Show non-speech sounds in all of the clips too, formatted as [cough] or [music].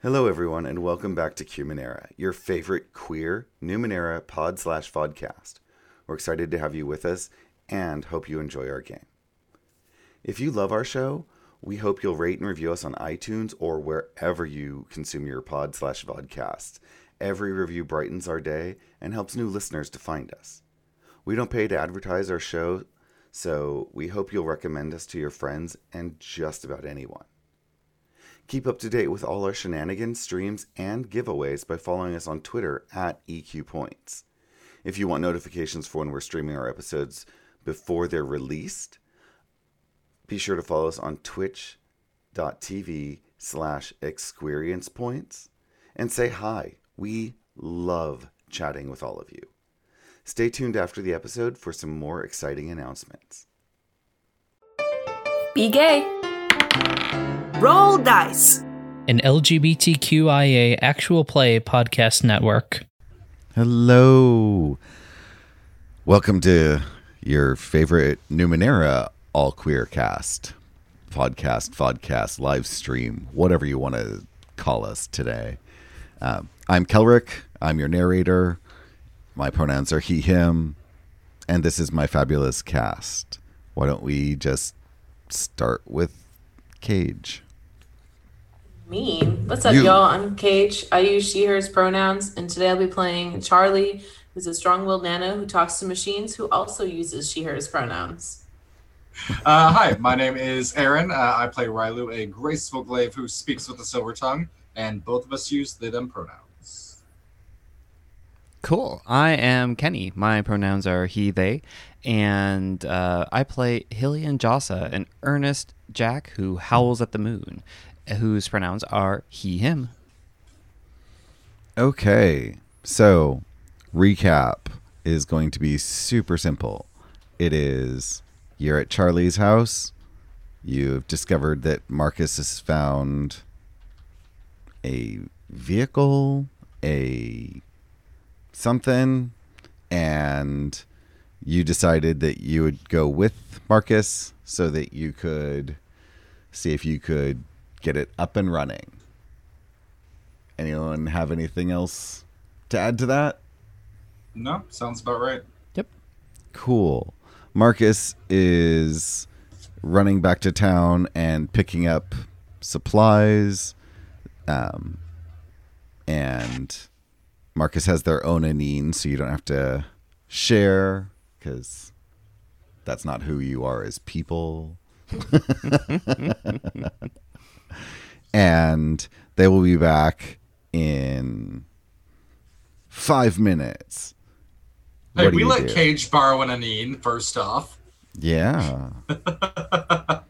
Hello, everyone, and welcome back to Cumanera, your favorite queer Numenera pod slash vodcast. We're excited to have you with us and hope you enjoy our game. If you love our show, we hope you'll rate and review us on iTunes or wherever you consume your pod slash vodcasts. Every review brightens our day and helps new listeners to find us. We don't pay to advertise our show, so we hope you'll recommend us to your friends and just about anyone. Keep up to date with all our shenanigans, streams, and giveaways by following us on Twitter at EQ Points. If you want notifications for when we're streaming our episodes before they're released, be sure to follow us on twitch.tv slash experience points and say hi. We love chatting with all of you. Stay tuned after the episode for some more exciting announcements. Be gay. Roll dice. An LGBTQIA actual play podcast network. Hello. Welcome to your favorite Numenera all queer cast podcast, podcast, live stream, whatever you want to call us today. Um, I'm Kelrick. I'm your narrator. My pronouns are he, him, and this is my fabulous cast. Why don't we just start with Cage? Me. What's up, You. y'all? I'm Cage. I use she, hers pronouns, and today I'll be playing Charlie, who's a strong willed nano who talks to machines who also uses she, hers pronouns. Uh, hi, my name is Aaron. Uh, I play Rylu, a graceful glaive who speaks with a silver tongue, and both of us use they them pronouns. Cool. I am Kenny. My pronouns are he, they, and uh, I play Hillian Jossa, an earnest Jack who howls at the moon, whose pronouns are he, him. Okay, so recap is going to be super simple. It is you're at Charlie's house. You've discovered that Marcus has found a vehicle, a something, and you decided that you would go with Marcus so that you could see if you could get it up and running. Anyone have anything else to add to that? No, sounds about right. Yep. Cool. Marcus is running back to town and picking up supplies. Um, and Marcus has their own Aneen, so you don't have to share because that's not who you are as people. [laughs] and they will be back in five minutes. Hey, What we let do? Cage borrow an Aneen, first off. Yeah. [laughs]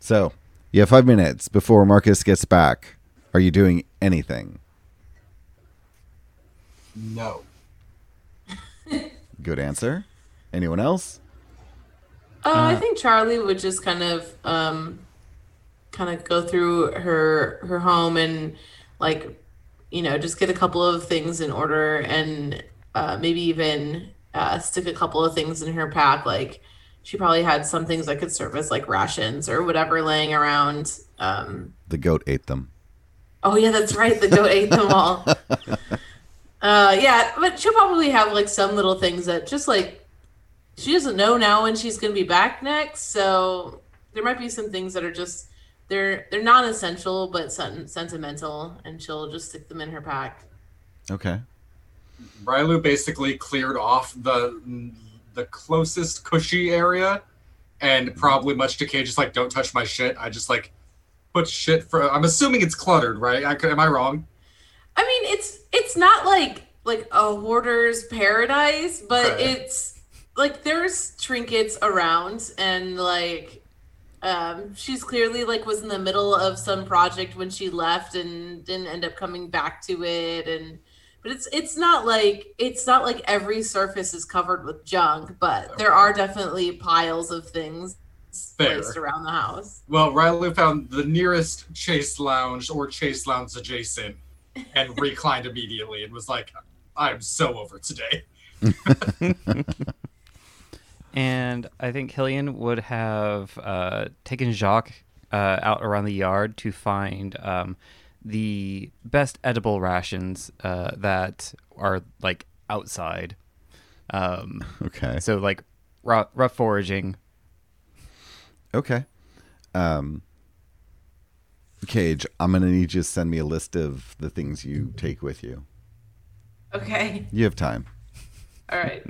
so, you have five minutes before Marcus gets back. Are you doing anything? No. Good answer. Anyone else? Uh, I think Charlie would just kind of, um, kind of go through her her home and like, you know, just get a couple of things in order and uh, maybe even uh, stick a couple of things in her pack. Like, she probably had some things that could serve as like rations or whatever laying around. Um, The goat ate them. Oh yeah, that's right. The goat ate them all. [laughs] Uh, yeah, but she'll probably have like some little things that just like she doesn't know now when she's gonna be back next. So there might be some things that are just they're they're non-essential but sen- sentimental, and she'll just stick them in her pack. Okay. Rylu basically cleared off the the closest cushy area, and probably much to Just like, "Don't touch my shit." I just like put shit for. I'm assuming it's cluttered, right? I, could- am I wrong? It's not like like a hoarder's paradise, but Okay. it's like there's trinkets around and like um she's clearly like was in the middle of some project when she left and didn't end up coming back to it and but it's it's not like it's not like every surface is covered with junk, but there are definitely piles of things Fair. placed around the house. Well, riley found the nearest Chase Lounge or Chase Lounge adjacent, and reclined immediately, and was like, "I'm so over today." [laughs] And I think Hillian would have uh, taken Jacques uh, out around the yard to find um, the best edible rations uh, that are like outside. Um, Okay. so like rough, rough foraging. Okay. Um, Cage, I'm gonna need you to send me a list of the things you take with you. Okay. You have time. All right.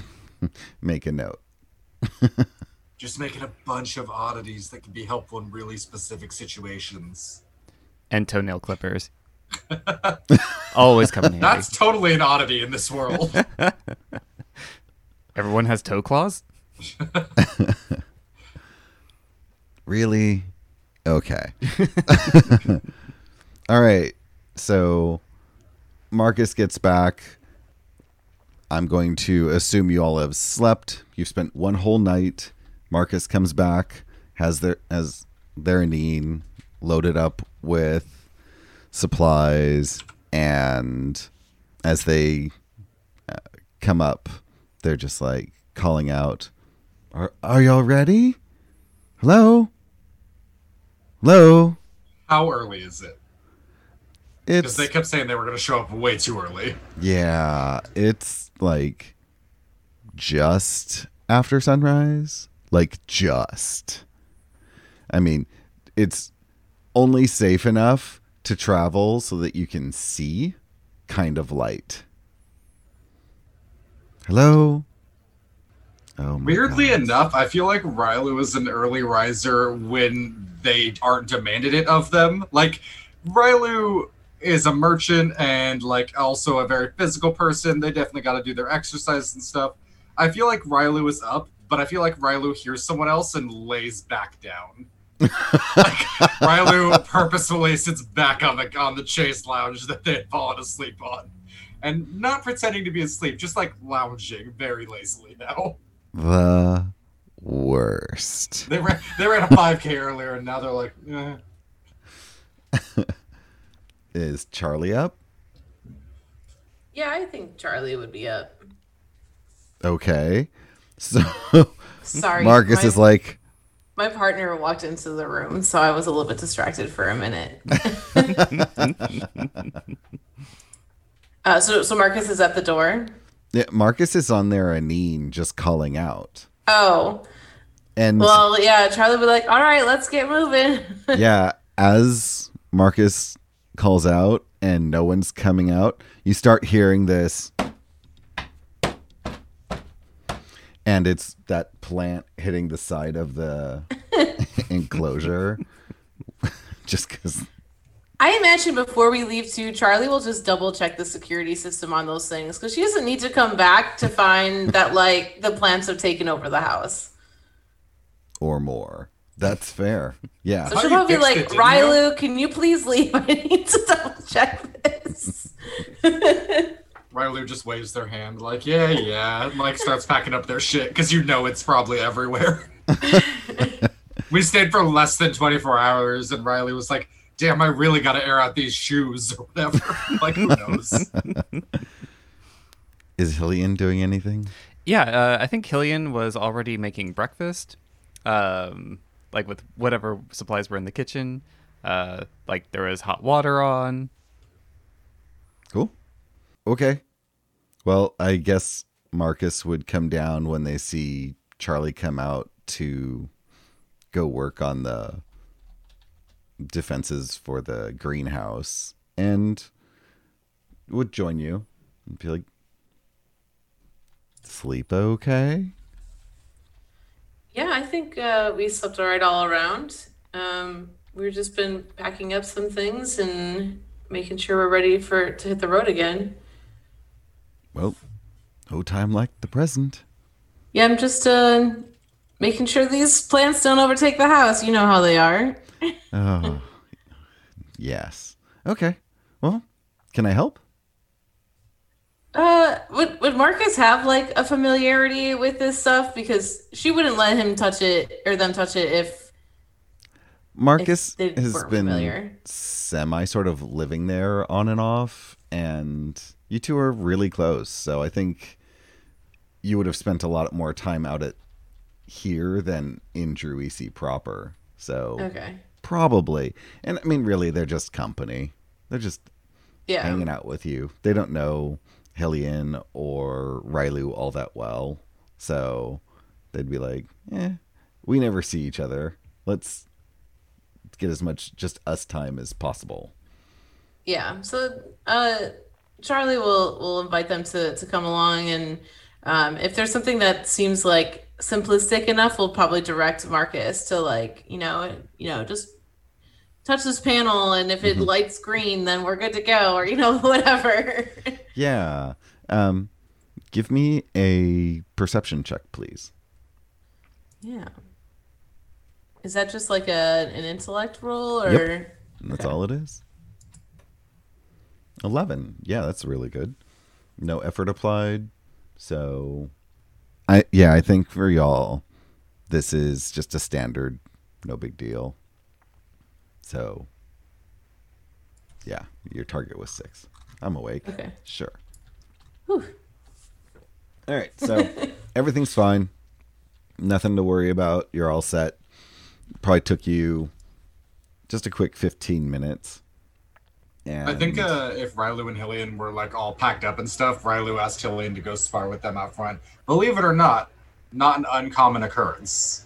[laughs] Make a note. [laughs] Just making a bunch of oddities that can be helpful in really specific situations. and toenail clippers. [laughs] Always coming in handy. That's totally an oddity in this world. Everyone has toe claws. Really? Okay. [laughs] All right. So Marcus gets back. I'm going to assume you all have slept. You've spent one whole night. Marcus comes back, has their has their Aneen loaded up with supplies, and as they uh, come up, they're just like calling out, "Are are y'all ready? Hello, hello." How early is it? Because It's they kept saying they were going to show up way too early. yeah, it's like just after sunrise, like just. I mean, it's only safe enough to travel so that you can see kind of light. Hello. Oh Weirdly God. enough, I feel like Rylu is an early riser when they aren't demanded it of them. Like, Rylu is a merchant and, like, also a very physical person. They definitely got to do their exercise and stuff. I feel like Rylu is up, but I feel like Rylu hears someone else and lays back down. like, [laughs] Rylu purposefully sits back on the on the chase lounge that they had fallen asleep on, and not pretending to be asleep, just like lounging very lazily now. The worst. They ran they ran a 5K earlier, and now they're like, eh. [laughs] Is Charlie up? Yeah, I think Charlie would be up. Okay. [laughs] So Sorry. Marcus my, is like, my partner walked into the room, so I was a little bit distracted for a minute. [laughs] uh, so, so Marcus is at the door. Yeah, Marcus is on there, Aneen, just calling out. Oh, And well, yeah. Charlie would be like, "All right, let's get moving." [laughs] yeah, as Marcus calls out and no one's coming out, you start hearing this. And it's that plant hitting the side of the [laughs] enclosure. [laughs] Just because. I imagine before we leave too, Charlie will just double check the security system on those things because she doesn't need to come back to find [laughs] that like the plants have taken over the house. Or more. That's fair. Yeah. So she'll probably be like, it, didn't you?" Rylu, can you please leave? [laughs] I need to double check this. [laughs] Rylu just waves their hand, like, yeah, yeah, and like starts packing up their shit because you know it's probably everywhere. we stayed for less than 24 hours, and Riley was like, damn, I really got to air out these shoes or whatever. [laughs] like, who knows? [laughs] Is Hillian doing anything? Yeah, uh, I think Hillian was already making breakfast, um, like with whatever supplies were in the kitchen. Uh, like there was hot water on. Cool. Okay. Well, I guess Marcus would come down when they see Charlie come out to go work on the defenses for the greenhouse and would join you and be like, sleep okay? Yeah, I think uh, we slept all right all around. Um, we've just been packing up some things and making sure we're ready for to hit the road again. Well, no time like the present. Yeah, I'm just uh, making sure these plants don't overtake the house. You know how they are. Oh, [laughs] yes. Okay. Well, can I help? Uh, would would Marcus have like a familiarity with this stuff because she wouldn't let him touch it or them touch it if Marcus they has been familiar. semi sort of living there on and off, and you two are really close. So I think you would have spent a lot more time out at here than in Druisi proper. So Okay. Probably. And I mean, really, they're just company. They're just Yeah. hanging out with you. They don't know Hillian or Rylu all that well. So they'd be like, eh, we never see each other. Let's get as much just us time as possible. Yeah. So uh Charlie will will invite them to to come along and um if there's something that seems like simplistic enough, we'll probably direct Marcus to like, you know, you know, just touch this panel and if it lights green then we're good to go or you know [laughs] whatever. Yeah. Um, give me a perception check, please. yeah. Is that just like a an intellect roll or Yep. That's all it is. 11. Yeah, that's really good. No effort applied. So I yeah, I think for y'all this is just a standard, no big deal. So yeah, your target was 6. I'm awake. Okay. Sure. Whew. All right. So [laughs] everything's fine. Nothing to worry about. You're all set. Probably took you just a quick 15 minutes. And I think uh, if Rylu and Hillian were like all packed up and stuff, Rylu asked Hillian to go spar with them out front. Believe it or not, not an uncommon occurrence.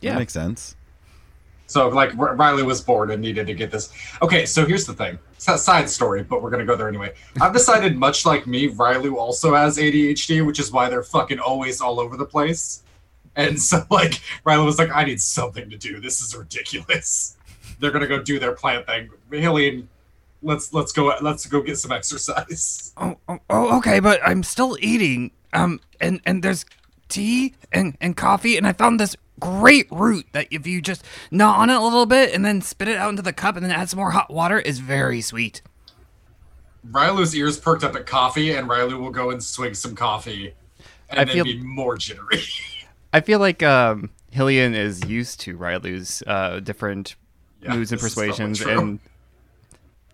Yeah. That makes sense. So like Riley was bored and needed to get this. Okay, so here's the thing. It's a side story, but we're gonna go there anyway. I've decided, much like me, Riley also has ADHD, which is why they're fucking always all over the place. And so like Riley was like, I need something to do. This is ridiculous. They're gonna go do their plant thing. Hillian, let's let's go let's go get some exercise. Oh, oh, oh, okay, but I'm still eating. Um, and and there's tea and and coffee, and I found this great root that if you just gnaw on it a little bit and then spit it out into the cup and then add some more hot water is very sweet. Rylu's ears perked up at coffee, and Riley will go and swig some coffee, and I then feel- be more jittery. I feel like um, Hillian is used to Rylu's uh, different Yeah, moods and this is probably persuasions and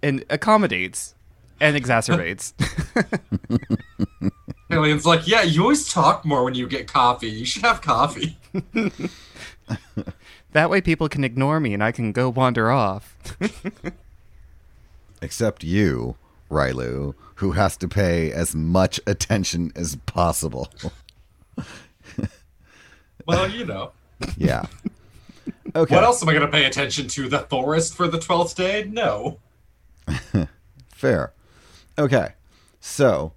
and accommodates and [laughs] exacerbates. [laughs] Hillian's like, yeah, you always talk more when you get coffee. You should have coffee. [laughs] that way people can ignore me and I can go wander off. [laughs] Except you, Rylu, who has to pay as much attention as possible. [laughs] Well, you know. Yeah. Okay. What else am I going to pay attention to? The forest for the 12th day? No. Fair. Okay. So,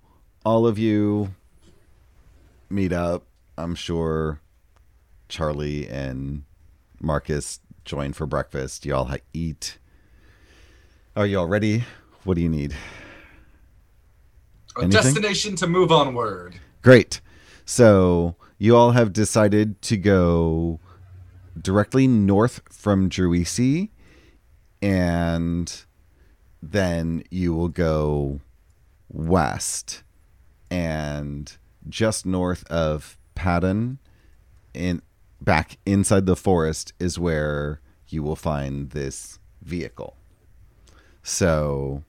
all of you meet up. I'm sure Charlie and Marcus join for breakfast. Y'all ha- eat. Are y'all ready? What do you need? A Anything? destination to move onward. Great. So, you all have decided to go directly north from Druisi, and then you will go west and just north of Patton in back inside the forest is where you will find this vehicle. So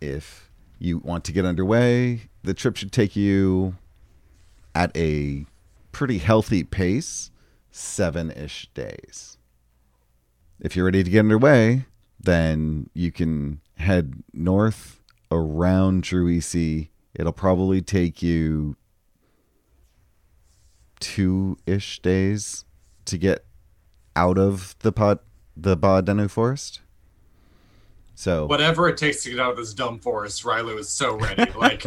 if you want to get underway, the trip should take you at a pretty healthy pace, seven ish days. If you're ready to get underway, then you can head north around Druisi. It'll probably take you two ish days to get out of the pod the Baadenu forest. So Whatever it takes to get out of this dumb forest, Riley is so ready. [laughs] Like,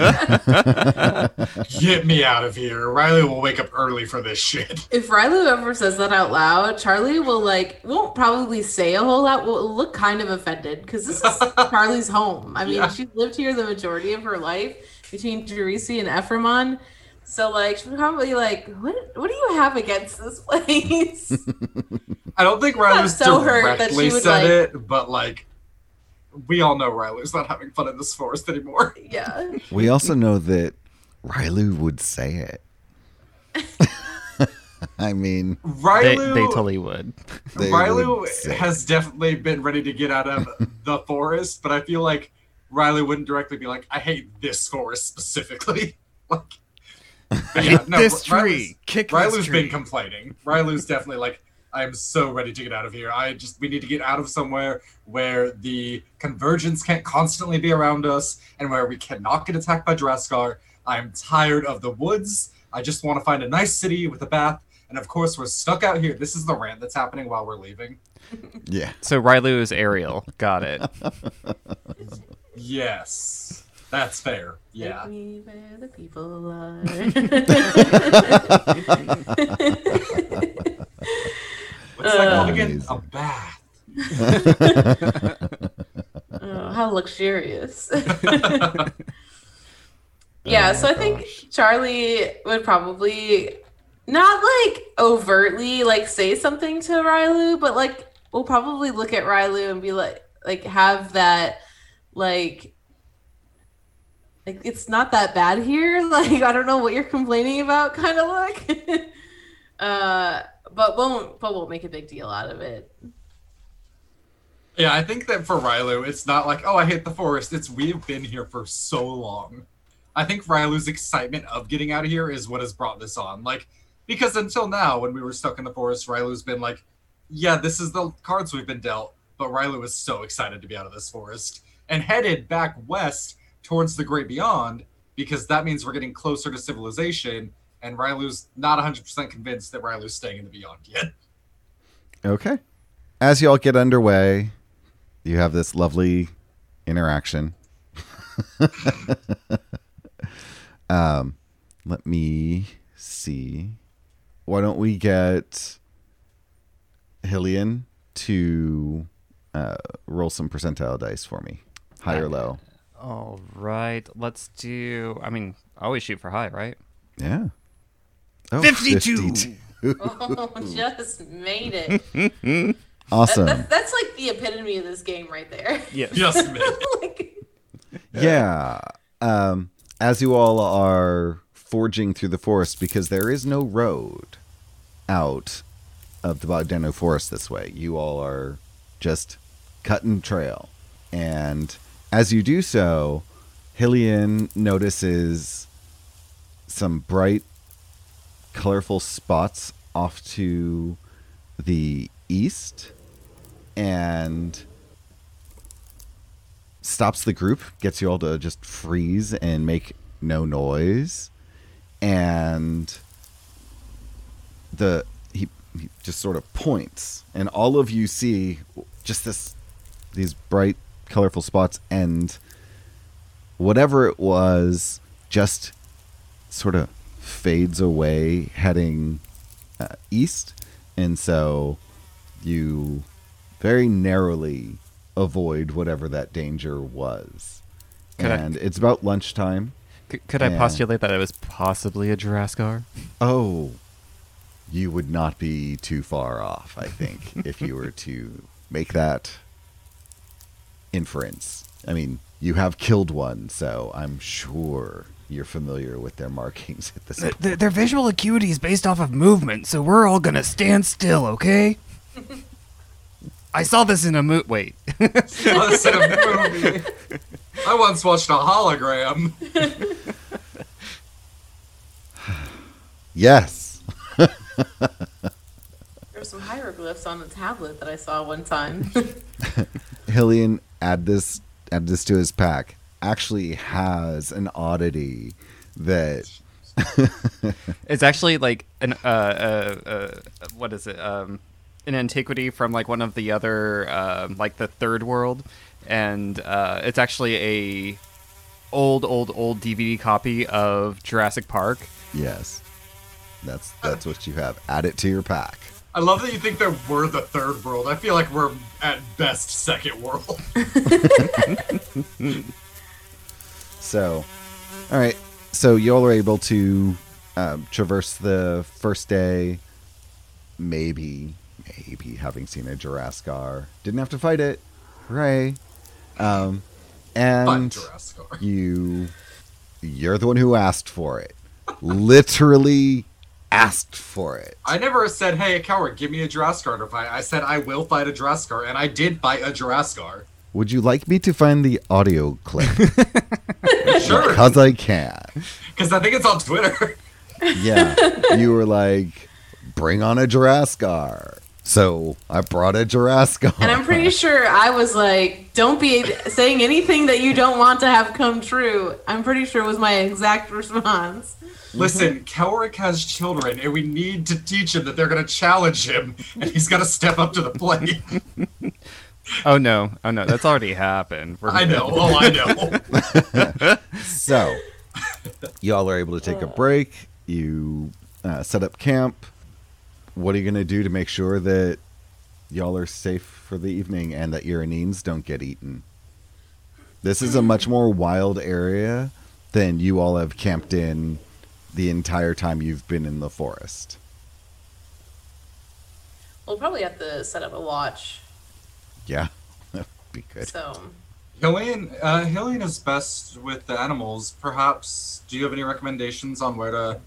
get me out of here. Riley will wake up early for this shit. If Riley ever says that out loud, Charlie will like won't probably say a whole lot. Will look kind of offended because this is [laughs] Charlie's home. I mean, Yeah. she's lived here the majority of her life between Jerisi and Ephraimon. So like she's probably like, what what do you have against this place? [laughs] I don't think Riley's so hurt that she directly would, said like- it, but like, we all know Riley's not having fun in this forest anymore. [laughs] yeah. we also know that Riley would say it. [laughs] I mean, they, Riley, they totally would. they Riley would has definitely been ready to get out of the forest, but I feel like Riley wouldn't directly be like, "I hate this forest specifically." [laughs] like, but yeah, no, this Riley's- tree. Kick Riley's this been complaining. Riley's [laughs] definitely like, I am so ready to get out of here. I just we need to get out of somewhere where the convergence can't constantly be around us and where we cannot get attacked by Juraskar. I'm tired of the woods. I just want to find a nice city with a bath. And of course, we're stuck out here. This is the rant that's happening while we're leaving. [laughs] Yeah. So Rylu is Ariel. Got it. Yes, that's fair. Yeah. Take me where the people are. [laughs] What's that called again? Amazing. A bath. [laughs] Oh, how luxurious. [laughs] yeah, oh so I think Charlie would probably not like overtly like say something to Rylu, but like we'll probably look at Rylu and be like like have that like like it's not that bad here. [laughs] Like I don't know what you're complaining about kind of look. [laughs] uh but won't but won't make a big deal out of it. Yeah, I think that for Rylu, it's not like, oh, I hate the forest. It's we've been here for so long. I think Rylu's excitement of getting out of here is what has brought this on. Like, because until now, when we were stuck in the forest, Rylu's been like, yeah, this is the cards we've been dealt. But Rylu is so excited to be out of this forest and headed back west towards the great beyond because that means we're getting closer to civilization. And Rylu's not 100% convinced that Rylu's staying in the beyond yet. Okay. As y'all get underway, you have this lovely interaction. [laughs] um, let me see. Why don't we get Hillian to uh, roll some percentile dice for me? High or low? All right. Let's do. I mean, I always shoot for high, right? Yeah. Oh, 52. 52. [laughs] Oh, just made it. [laughs] Awesome. That's, that's like the epitome of this game right there. Yes. [laughs] Just me. like, Yeah. Um, as you all are forging through the forest, because there is no road out of the Bogdano forest this way, you all are just cutting trail. And as you do so, Hillian notices some bright, colorful spots off to the east and stops the group, gets you all to just freeze and make no noise, and the he, he just sort of points, and all of you see just this these bright, colorful spots, and whatever it was just sort of fades away, heading uh, east, and so you very narrowly avoid whatever that danger was. Could I- and it's about lunchtime. C- could I postulate that it was possibly a Juraskar? Oh, you would not be too far off, I think, if you were to make that inference. I mean, you have killed one, so I'm sure you're familiar with their [laughs] markings at this point. Their, their visual acuity is based off of movement, so we're all gonna stand still, okay? I saw this in a mo- Wait. Listen, a movie. I once watched a hologram. Yes. there's some hieroglyphs on a tablet that I saw one time. [laughs] Hillian add this add this to his pack. Actually has an oddity that [laughs] It's actually like an uh, uh, uh what is it? Um, an antiquity from like one of the other um like the third world, and uh, it's actually a old old old DVD copy of Jurassic Park. yes. That's that's what you have. Add it to your pack. I love that you think that we're the third world. I feel like we're at best second world. [laughs] So, all right. So y'all are able to um, traverse the first day. Maybe, maybe having seen a Juraskar, didn't have to fight it. Hooray! Um, and you, you're the one who asked for it. Literally asked for it. I never said, "Hey, a coward, give me a Juraskar to fight." I said, "I will fight a Juraskar," and I did fight a Juraskar. Would you like me to find the audio clip? [laughs] Sure, Because I can. because I think it's on Twitter. Yeah. you were like, bring on a Juraskar. So I brought a Jurassic. And I'm pretty sure I was like, "Don't be saying anything that you don't want to have come true." I'm pretty sure was my exact response. Listen, Kelric has children, and we need to teach him that they're going to challenge him, and he's got to step up to the plate. [laughs] Oh no, oh no, that's already happened. We're I know. Oh, I know. [laughs] So, y'all are able to take a break. You uh, set up camp. What are you going to do to make sure that y'all are safe for the evening and that your aneens don't get eaten? This is a much more wild area than you all have camped in the entire time you've been in the forest. We'll probably have to set up a watch. Yeah, [laughs] that'd be good. So Hillian, uh, Hillian is best with the animals. Perhaps, do you have any recommendations on where to,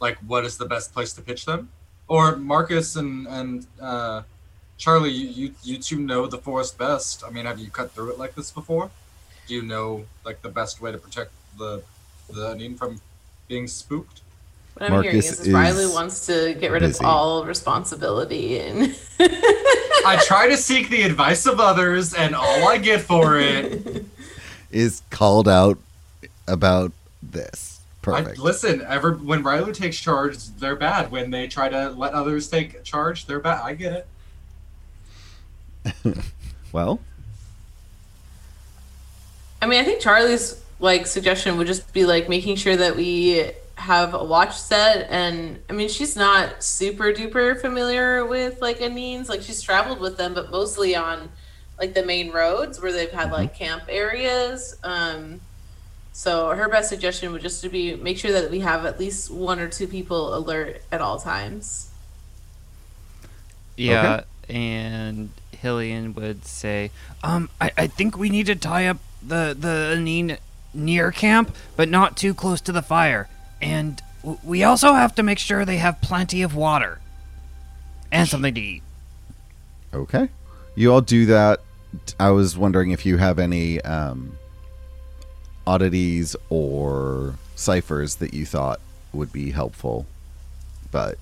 like, what is the best place to pitch them? Or Marcus and and uh, Charlie, you, you you two know the forest best. I mean, have you cut through it like this before? Do you know like the best way to protect the the Aneen from being spooked? what I'm hearing Marcus is, is Riley wants to get rid busy. of all responsibility and [laughs] I try to seek the advice of others, and all I get for it. [laughs] Is called out about this. I, listen, ever when Riley takes charge, they're bad. When they try to let others take charge, they're bad. I get it. [laughs] well, I mean, I think Charlie's like suggestion would just be like making sure that we have a watch set, and I mean, she's not super duper familiar with like Aneens. Like she's traveled with them, but mostly on like the main roads where they've had like camp areas. Um, so her best suggestion would just to be make sure that we have at least one or two people alert at all times. Yeah, and Hillian would say, Um, I, I think we need to tie up the the Aneen near camp, but not too close to the fire. And w- we also have to make sure they have plenty of water and something to eat. Okay. You all do that. I was wondering if you have any um, oddities or ciphers that you thought would be helpful. But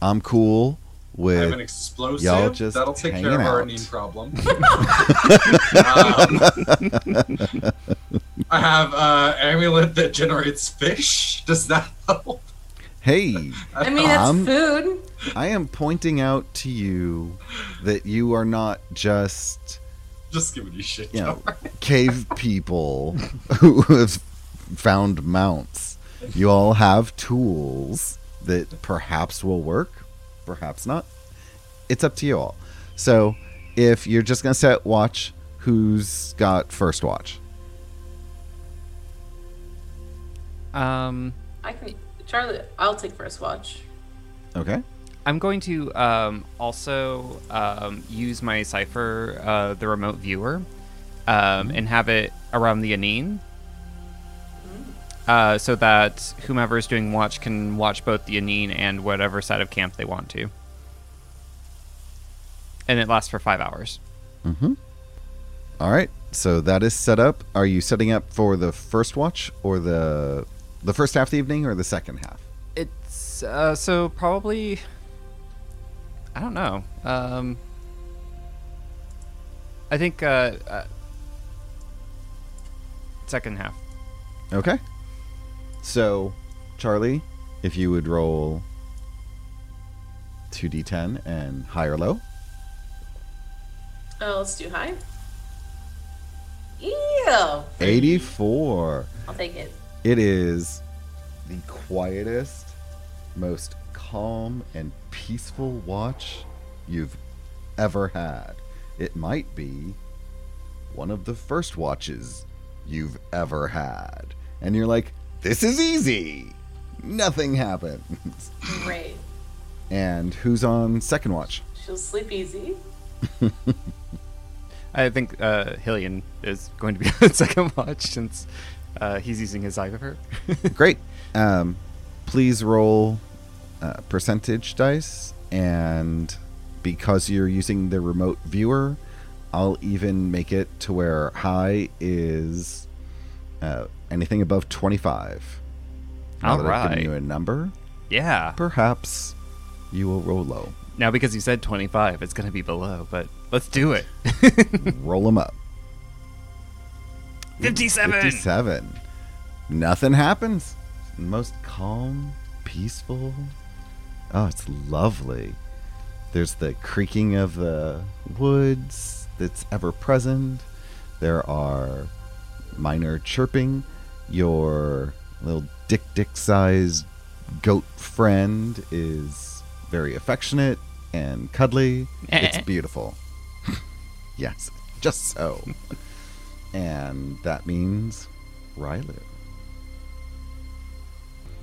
I'm cool with I have an explosive y'all just that'll take care of our out. Aneen problem. [laughs] um, I have uh, amulet that generates fish. Does that help? Hey, I mean, that's Um, food. I am pointing out to you that you are not just, [laughs] Just giving you shit. you know, cave [laughs] people who have found mounts. You all have tools that perhaps will work, perhaps not. It's up to you all. So, if you're just going to set watch, who's got first watch? um, I can Charlie. I'll take first watch. Okay. I'm going to um, also um, use my cipher, uh, the remote viewer, um, and have it around the Aneen. Uh, so that whomever is doing watch can watch both the Aneen and whatever side of camp they want to. And it lasts for five hours. Mm-hmm. All right. So that is set up. Are you setting up for the first watch or the the first half of the evening or the second half? It's uh, so probably. I don't know. Um, I think uh, uh, second half. Okay. So, Charlie, if you would roll 2d10 and high or low. Oh, let's do high. Ew. 84. I'll take it. It is the quietest, most calm and peaceful watch you've ever had. It might be one of the first watches you've ever had. And you're like, this is easy. Nothing happens. Great. And who's on second watch? She'll sleep easy. [laughs] I think uh, Hillian is going to be [laughs] on second watch since uh, he's using his cipher. [laughs] Great. Um, please roll uh, percentage dice, and because you're using the remote viewer, I'll even make it to where high is uh, anything above 25. Now All that I've given right. you a number, yeah. perhaps You will roll low. Now, because you said 25, it's going to be below, but let's do it. [laughs] roll them up. 57. 57. Nothing happens. Most calm, peaceful. Oh, it's lovely. There's the creaking of the woods that's ever present. There are minor chirping. Your little dick dick sized goat friend is very affectionate and cuddly. Eh. It's beautiful. [laughs] yes, just so. [laughs] and that means Rylu.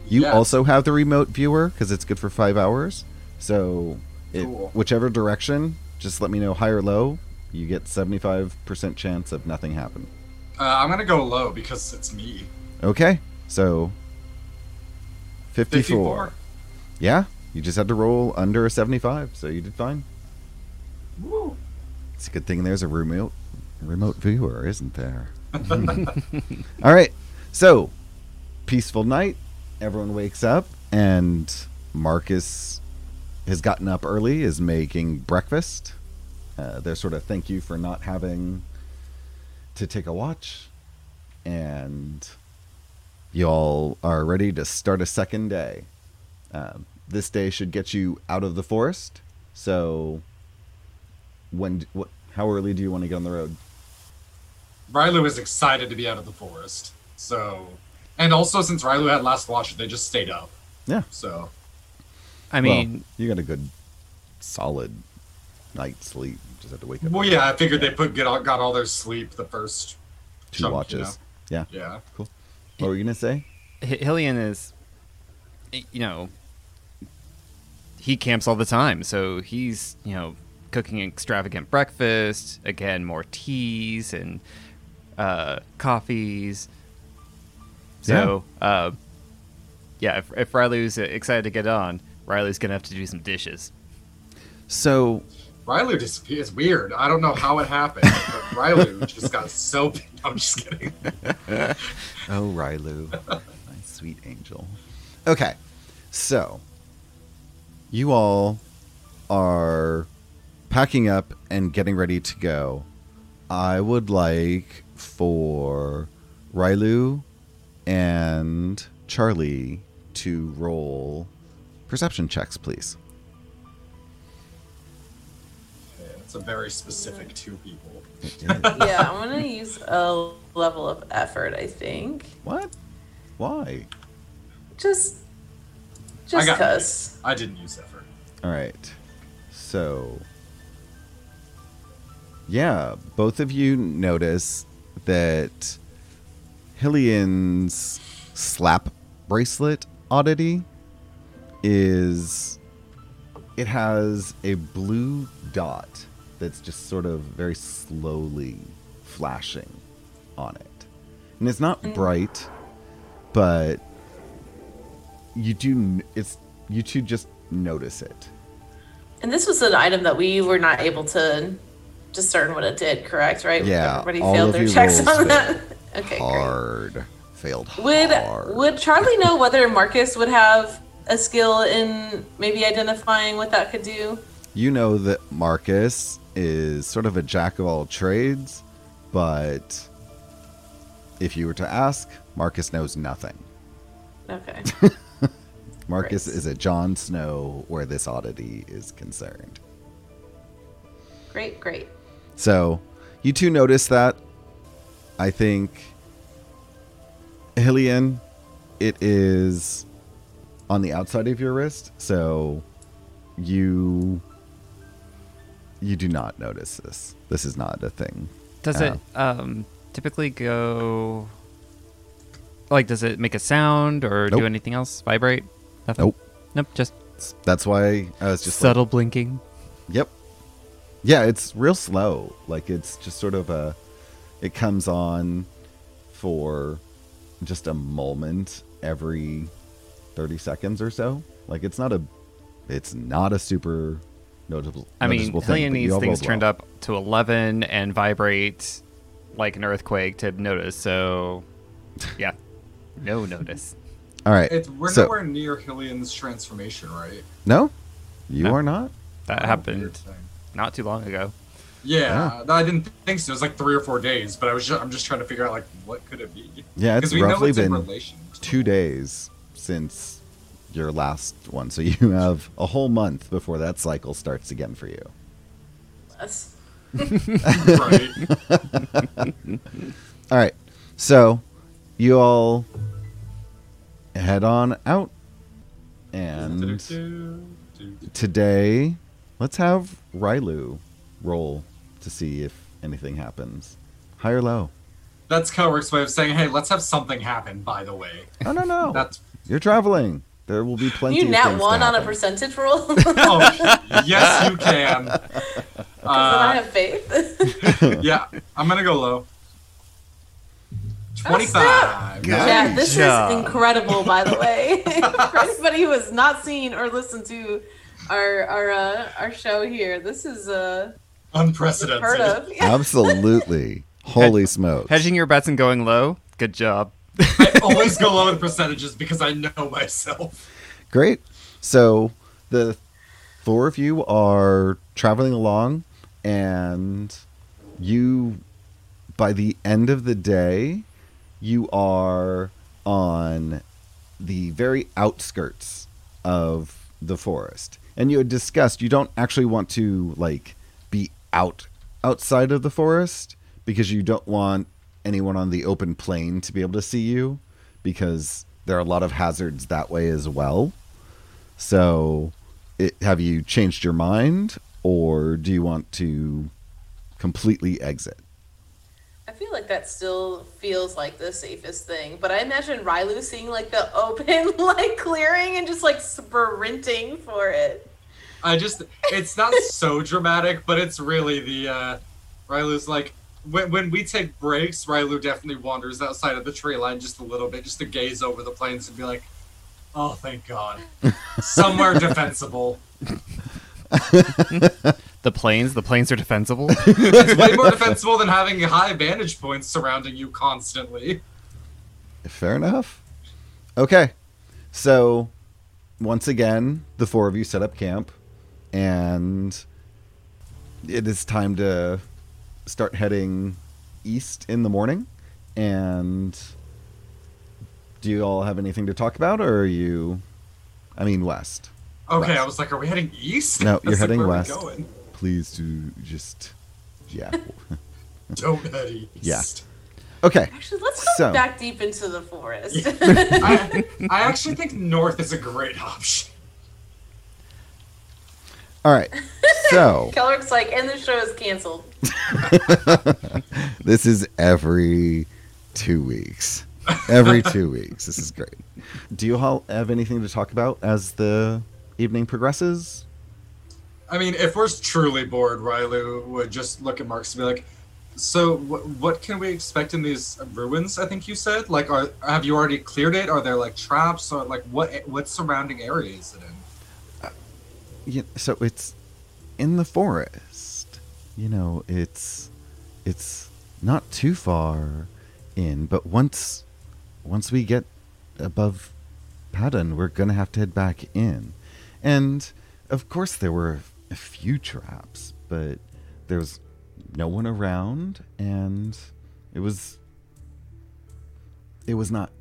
You Yes. also have the remote viewer because it's good for five hours. So, it, Cool. whichever direction, just let me know high or low. You get 75% chance of nothing happening. Uh, I'm gonna go low because it's me. Okay, so 54. 54. Yeah, you just had to roll under a 75, so you did fine. Woo. It's a good thing there's a remote remote viewer, isn't there? [laughs] [laughs] All right. So, peaceful night. Everyone wakes up and Marcus has gotten up early, is making breakfast. Uh, they're sort of thank you for not having to take a watch. And y'all are ready to start a second day. Um, this day should get you out of the forest. So, when what how early do you want to get on the road Rylu is excited to be out of the forest. So, and also since Rylu had last watch, they just stayed up. yeah. So, I well, mean, you got a good solid night's sleep. You just have to wake up well, yeah, I figured they put get all, got all their sleep the first two chunk, you watches. yeah. Yeah. cool. What were you gonna say? H- Hillian is, you know, he camps all the time, so he's, you know, cooking extravagant breakfast, again, more teas and uh, coffees. So, uh, yeah, if, if Riley's excited to get on, Riley's going to have to do some dishes. so Riley just is weird. I don't know how it happened, but [laughs] Rylu just got so. I'm just kidding. [laughs] oh Riley, my sweet angel okay so you all are packing up and getting ready to go i would like for rylu and charlie to roll perception checks please Yeah, it's a very specific two people. [laughs] yeah, I'm gonna use a level of effort. I think what why just I just got cause. I didn't use effort. All right. So, yeah, both of you notice that Hillian's slap bracelet oddity is it has a blue dot that's just sort of very slowly flashing on it. And it's not mm. bright, but you do it's you two just notice it. And this was an item that we were not able to discern what it did. Correct? Right? Yeah, Everybody failed their checks on failed. that. Okay, great. hard. Failed Would hard. would Charlie know whether Marcus would have a skill in maybe identifying what that could do? you know that Marcus is sort of a jack of all trades, but if you were to ask, Marcus knows nothing. Okay. [laughs] Marcus Great. is a Jon Snow where this oddity is concerned. great, great. So, you two notice that. I think Hillian, it is on the outside of your wrist, so you you do not notice this. This is not a thing. Does Oh. it um, typically go. Like, does it make a sound or Nope. do anything else? Vibrate? Nothing? Nope. Nope, just That's why I was just like, subtle blinking. Yep. Yeah, it's real slow. Like it's just sort of a it comes on for just a moment every 30 seconds or so. Like it's not a it's not a super notable I mean, noticeable thing, Hillian but you needs all things rolled turned well. up to 11 and vibrate like an earthquake to notice. So, yeah, no [laughs] notice. All right. It's we're so, nowhere near Hillian's transformation, right? No? You No. are not? That oh, Weird happened not too long ago. Yeah, I didn't think so. It was like three or four days, but I was just, I'm just trying to figure out like what could it be? Yeah, it's Because we know roughly it's in been two days since your last one. So [laughs] you have a whole month before that cycle starts again for you. That's- [laughs] right. [laughs] All right. So you all head on out. And today, let's have Rylu roll to see if anything happens. High or low? That's Cowork's way of saying, "Hey, let's have something happen." By the way, No, no, no. that's You're traveling. There will be plenty you of nat things to one on a percentage roll? [laughs] oh yes, you can. [laughs] then I Uh, have faith. yeah, I'm gonna go low. Twenty-five. yeah, this job. is incredible, by the way. [laughs] For anybody who has not seen or listened to our our uh, our show here, this is uh, Unprecedented. heard of. [laughs] Absolutely. Holy smokes. Hedging your bets and going low. Good job. I [laughs] always go low in percentages because I know myself. Great. So the four of you are traveling along, and you, by the end of the day, you are on the very outskirts of the forest. And you had discussed you don't actually want to like be out outside of the forest because you don't want anyone on the open plain to be able to see you because there are a lot of hazards that way as well. So, it, have you changed your mind or do you want to completely exit? I feel like that still feels like the safest thing, but I imagine Rylu seeing like the [laughs] open like clearing and just like sprinting for it. I just, it's not so dramatic, but it's really the, uh, Rylu's like, when, when we take breaks, Rylu definitely wanders outside of the tree line just a little bit, just to gaze over the plains and be like, oh, thank God. Somewhere [laughs] defensible. The plains, the plains are defensible. It's way more defensible than having high vantage points surrounding you constantly. Fair enough. Okay. So, once again, the four of you set up camp, and it is time to start heading east in the morning. And do you all have anything to talk about, or are you. I mean, west. Okay, West. I was like, are we heading east? No, you're like, heading where are we west. going? Please do just. Yeah. [laughs] Don't head east. Yeah. Okay. Actually, let's go So- back deep into the forest. [laughs] I, [laughs] I actually think north is a great option. All right. So. [laughs] Keller's like, and the show is canceled. [laughs] This is every two weeks. Every [laughs] two weeks. This is great. Do you all have anything to talk about as the evening progresses? I mean, if we're truly bored, Rylu would just look at Marks and be like, "So, wh- what can we expect in these ruins?" I think you said. Like, are have you already cleared it? Are there like traps or like what what surrounding area is it in? Yeah, so it's in the forest. You know, it's it's not too far in, but once once we get above Padden, we're gonna have to head back in. And of course there were a few traps, but there was no one around and it was it was not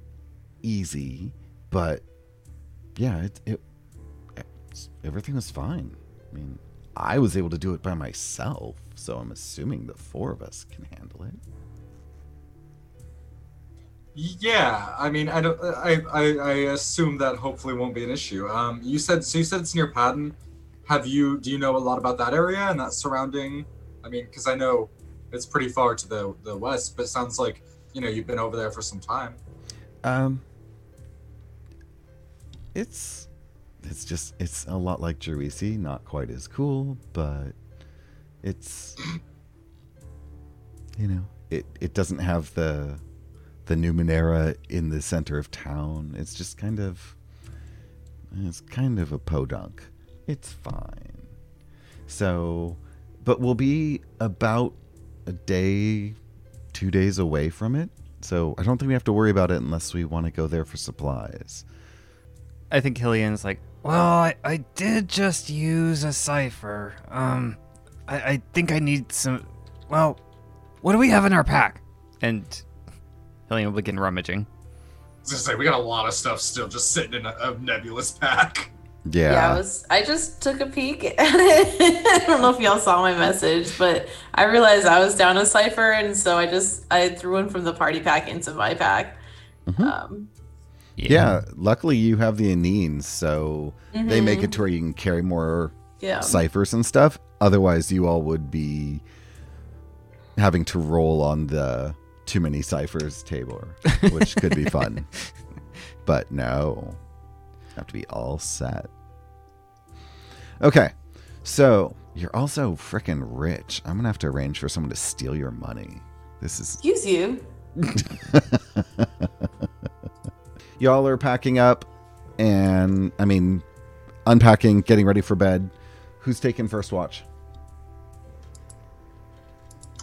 easy, but yeah, it it everything was fine. I mean, I was able to do it by myself, so I'm assuming the four of us can handle it. Yeah, I mean, I don't. I, I I assume that hopefully won't be an issue. Um, you said so. You said it's near Padden. Have you? Do you know a lot about that area and that surrounding? I mean, because I know it's pretty far to the the west, but it sounds like you know you've been over there for some time. Um, it's it's just it's a lot like Jerisi, not quite as cool, but it's you know it it doesn't have the the Numenera in the center of town. It's just kind of it's kind of a podunk. It's fine. So, but we'll be about a day, two days away from it. So I don't think we have to worry about it unless we want to go there for supplies. I think Hillian's like, Well, I, I did just use a cipher. Um, I, I think I need some. Well, what do we have in our pack? and Hillian will begin rummaging. I was gonna say we got a lot of stuff still just sitting in a, a nebulous pack. Yeah. Yeah, I was. I just took a peek at it. [laughs] I don't know if y'all saw my message, but I realized I was down a cipher, and so I just I threw one from the party pack into my pack. Um, yeah. Luckily, you have the Aneens, so they make it to where you can carry more yeah. ciphers and stuff. Otherwise, you all would be having to roll on the too many ciphers table, which could be fun. [laughs] But no, have to be all set. Okay, so you're also freaking rich. I'm gonna have to arrange for someone to steal your money. This is Excuse you. [laughs] y'all are packing up, and I mean, unpacking, getting ready for bed. Who's taking first watch?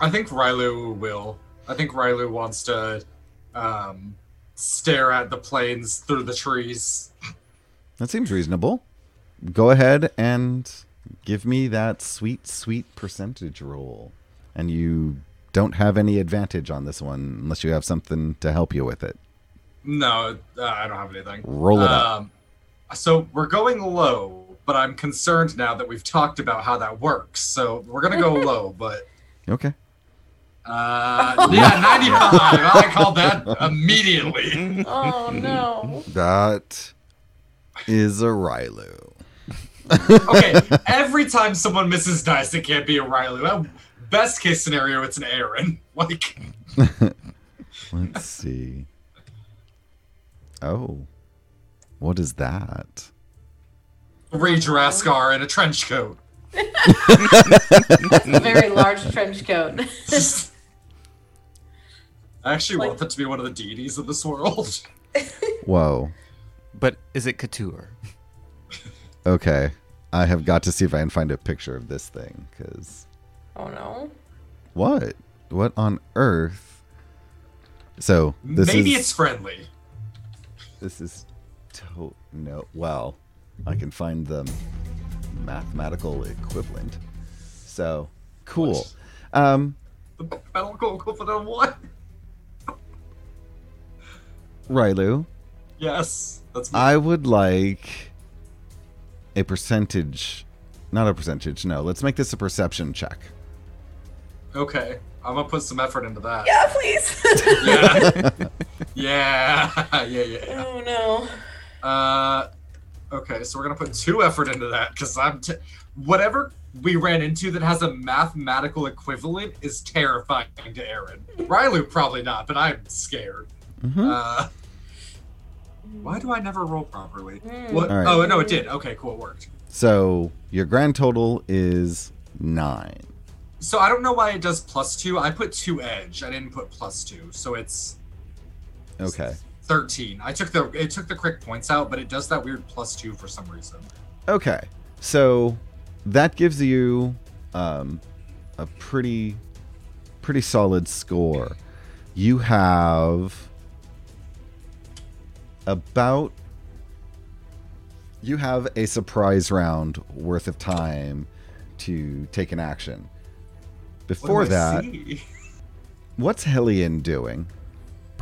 I think Rylu will. I think Rylu wants to um, stare at the plains through the trees. That seems reasonable. Go ahead and give me that sweet, sweet percentage roll. And you don't have any advantage on this one unless you have something to help you with it. No, uh, I don't have anything. Roll it up. Um, so we're going low, but I'm concerned now that we've talked about how that works. So we're gonna go [laughs] low, but Okay. uh, yeah, [laughs] 95. I called that immediately. [laughs] Oh no. That is a Rylu. Okay, every time someone misses dice, it can't be a Rylu. Best case scenario, it's an Aaron. Like, Let's see. Oh. What is that? Juraskar in a trench coat. [laughs] A very large trench coat. [laughs] I actually Like- want that to be one of the deities of this world. [laughs] Whoa. But is it couture? Okay. I have got to see if I can find a picture of this thing, because. oh no. What? What on earth? So, this Maybe is. it's friendly. This is to no. Well, I can find the mathematical equivalent. So cool. Um, The mathematical equivalent of what? Rylu, Yes, that's me. I would like a percentage. Not a percentage. No, let's make this a perception check. okay. I'm gonna put some effort into that. Yeah, please. [laughs] Yeah. [laughs] [laughs] yeah. [laughs] Yeah, yeah, yeah. oh no. Uh, okay, so we're gonna put two effort into that because I'm t- whatever we ran into that has a mathematical equivalent is terrifying to Aaron. Rylu probably not, but I'm scared. Mhm. Uh, why do I never roll properly? Hmm. What? All right. Oh no, it did. Okay, cool, it worked. So your grand total is nine. So I don't know why it does plus two. I put two edge. I didn't put plus two, so it's Okay. thirteen. I took the it took the correct points out, but it does that weird plus two for some reason. Okay. So that gives you um, a pretty pretty solid score. You have about you have a surprise round worth of time to take an action. Before I that, [laughs] what's Hillian doing?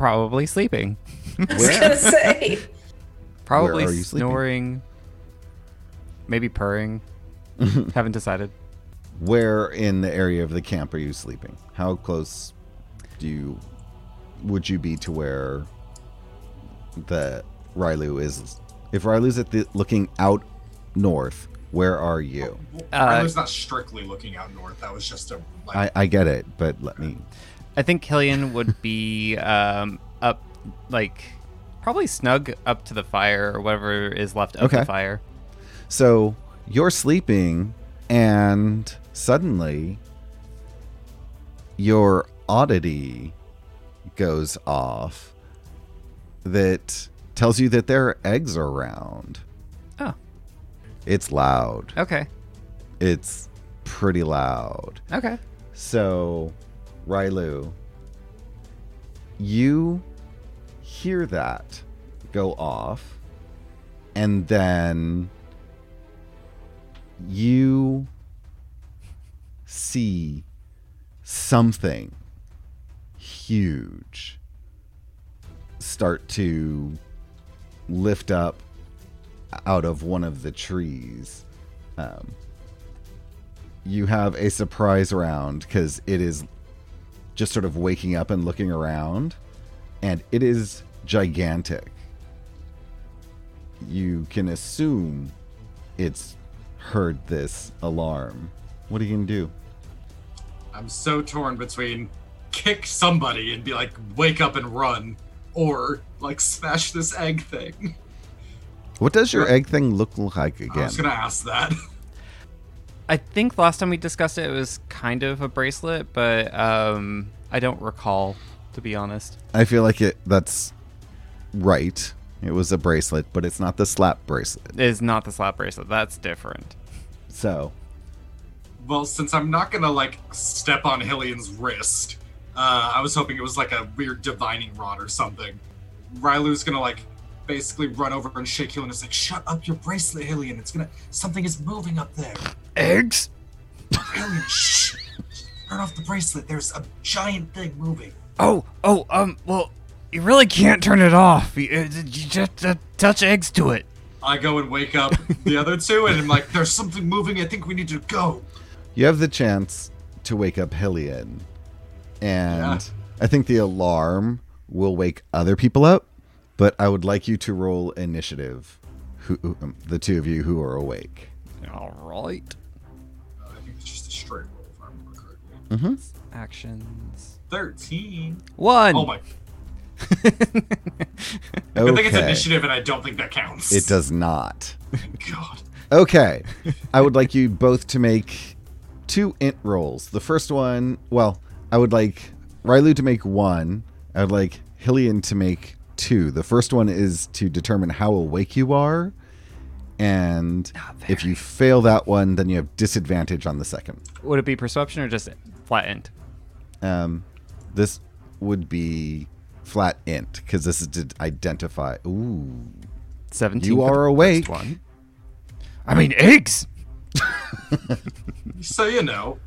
Probably sleeping. [laughs] Where? say. Probably are you sleeping? snoring. Maybe purring. [laughs] Haven't decided. Where in the area of the camp are you sleeping? How close do you would you be to where the Rylu is? If Rylu's at the looking out north, where are you? Uh, Rylu's not strictly looking out north. That was just a like, I, I get it, but let me. I think Hillian would be um, up, like, probably snug up to the fire or whatever is left of Okay. the fire. So you're sleeping, and suddenly your oddity goes off that tells you that there are eggs around. Oh, It's loud. okay. It's pretty loud. Okay. So, Rylu, you hear that go off, and then you see something huge start to lift up out of one of the trees. Um, you have a surprise round because it is just sort of waking up and looking around, and it is gigantic. You can assume it's heard this alarm. What are you gonna do? I'm so torn between kick somebody and be like, wake up and run, or like smash this egg thing. What does your egg thing look like again? I was gonna ask that. [laughs] I think last time we discussed it, it was kind of a bracelet, but um, I don't recall, to be honest. I feel like it. That's right. It was a bracelet, but it's not the slap bracelet. It is not the slap bracelet. That's different. So Well, since I'm not gonna like step on Hillian's wrist, uh, I was hoping it was like a weird divining rod or something. Rylu's gonna like basically run over and shake Hillian. It's like, shut up your bracelet, Hillian. It's gonna something is moving up there. Eggs? Hillian, shh. Turn off the bracelet. There's a giant thing moving. Oh, oh, um, well, you really can't turn it off. You, uh, you just uh, touch eggs to it. I go and wake up the other two, and I'm like, there's something moving. I think we need to go. you have the chance to wake up Hillian, and Yeah. I think the alarm will wake other people up. But I would like you to roll initiative. Who, who- um, the two of you who are awake. All right. Uh, I think it's just a straight roll, if I remember correctly. Actions. 13. One. Oh my. [laughs] I think it's initiative, and I don't think that counts. It does not. God. Okay. [laughs] I would like you both to make two int rolls. The first one, well, I would like Rylu to make one. I would like Hillian to make two. The first one is to determine how awake you are. And if you fail that one, then you have disadvantage on the second. Would it be perception or just flattened? Um, this would be flat int because this is to identify. Ooh, 17. you are awake. One. I mean, eggs. [laughs] So you know,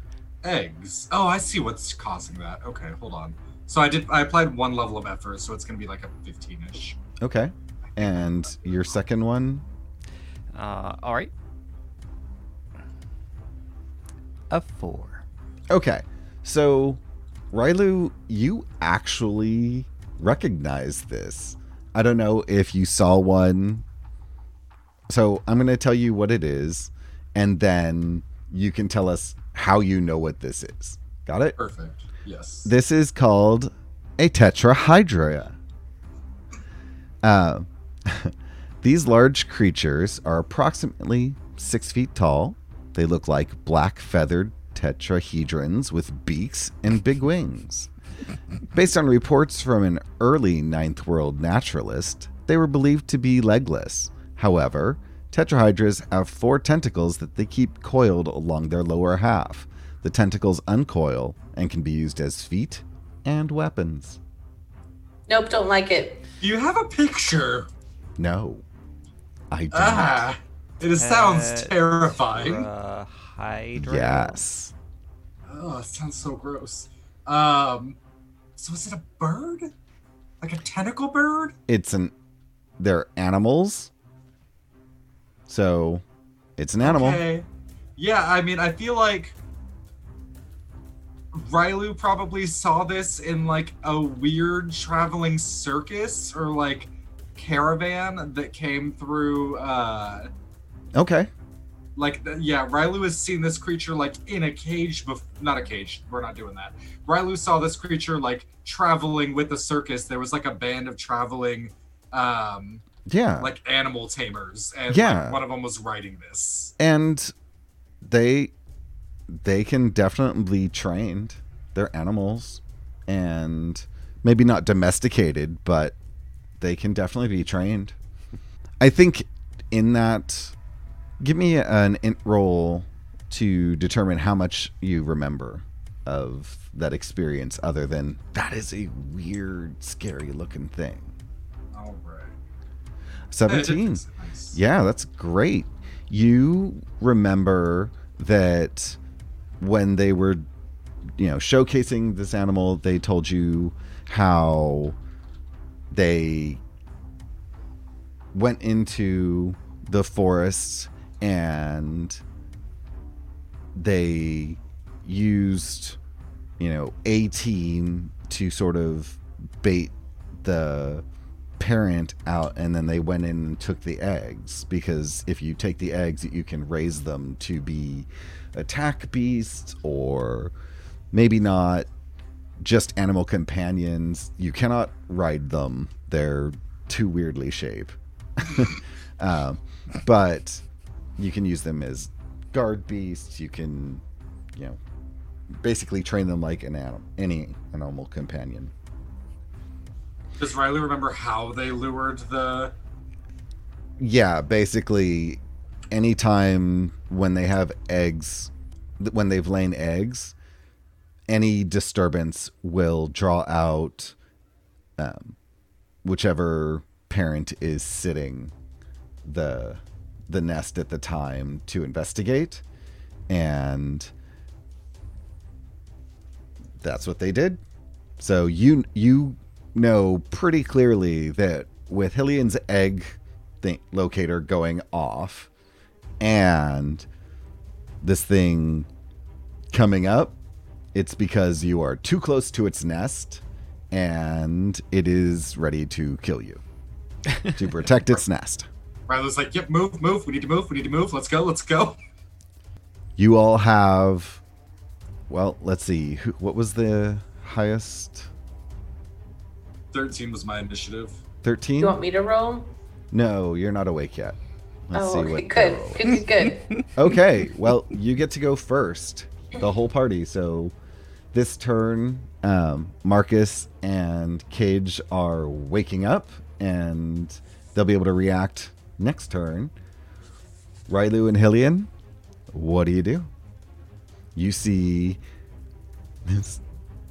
eggs. Oh, I see what's causing that. Okay, hold on. So I did. I applied one level of effort, so it's gonna be like a 15ish. Okay. And your second one, Uh, all right. A four. Okay. So, Rylu, you actually recognize this. I don't know if you saw one. So, I'm going to tell you what it is, and then you can tell us how you know what this is. Got it? Perfect. Yes. This is called a tetrahydra. Uh, [laughs] these large creatures are approximately six feet tall. They look like black feathered tetrahedrons with beaks and big wings. Based on reports from an early Ninth World naturalist, they were believed to be legless. However, tetrahydras have four tentacles that they keep coiled along their lower half. The tentacles uncoil and can be used as feet and weapons. Nope, don't like it. Do you have a picture? No, I don't. Ah, it sounds terrifying. Uh, Hydra. yes. Oh, it sounds so gross. Um, so is it a bird? Like a tentacle bird? It's an. They're animals. So, it's an animal. Okay. Yeah, I mean, I feel like Rylu probably saw this in like a weird traveling circus or like caravan that came through. uh Okay. Like, yeah, Rylu has seen this creature like in a cage, bef- not a cage. We're not doing that. Rylu saw this creature like traveling with a circus. There was like a band of traveling, um, Yeah. like animal tamers, and Yeah. like, one of them was riding this. and they they can definitely be trained. They're animals and maybe not domesticated, but they can definitely be trained. I think in that give me an int roll to determine how much you remember of that experience other than that is a weird scary looking thing. All right. 17. [laughs] Nice. Yeah, that's great. You remember that when they were, you know, showcasing this animal, they told you how they went into the forests and they used, you know, a team to sort of bait the parent out and then they went in and took the eggs because if you take the eggs you can raise them to be attack beasts or maybe not just animal companions. You cannot ride them. They're too weirdly shaped [laughs] um, but you can use them as guard beasts. You can you know basically train them like an animal any animal companion. Does Riley remember how they lured the? yeah basically anytime when they have eggs when they've lain eggs any disturbance will draw out um, whichever parent is sitting the the nest at the time to investigate. And that's what they did. So you you know pretty clearly that with Hillian's egg locator going off and this thing coming up, it's because you are too close to its nest and it is ready to kill you [laughs] to protect its nest. Riley's like, "Yep, move, move. We need to move. We need to move. Let's go. Let's go." You all have, well, let's see, what was the highest? Thirteen was my initiative. 13? You want me to roll? No, you're not awake yet. Let's oh, see okay, what. [laughs] good. Good, good, good. [laughs] Okay, well, you get to go first, the whole party. So this turn, um, Marcus and Cage are waking up, and they'll be able to react next turn. Rylu and Hillian, what do you do? You see this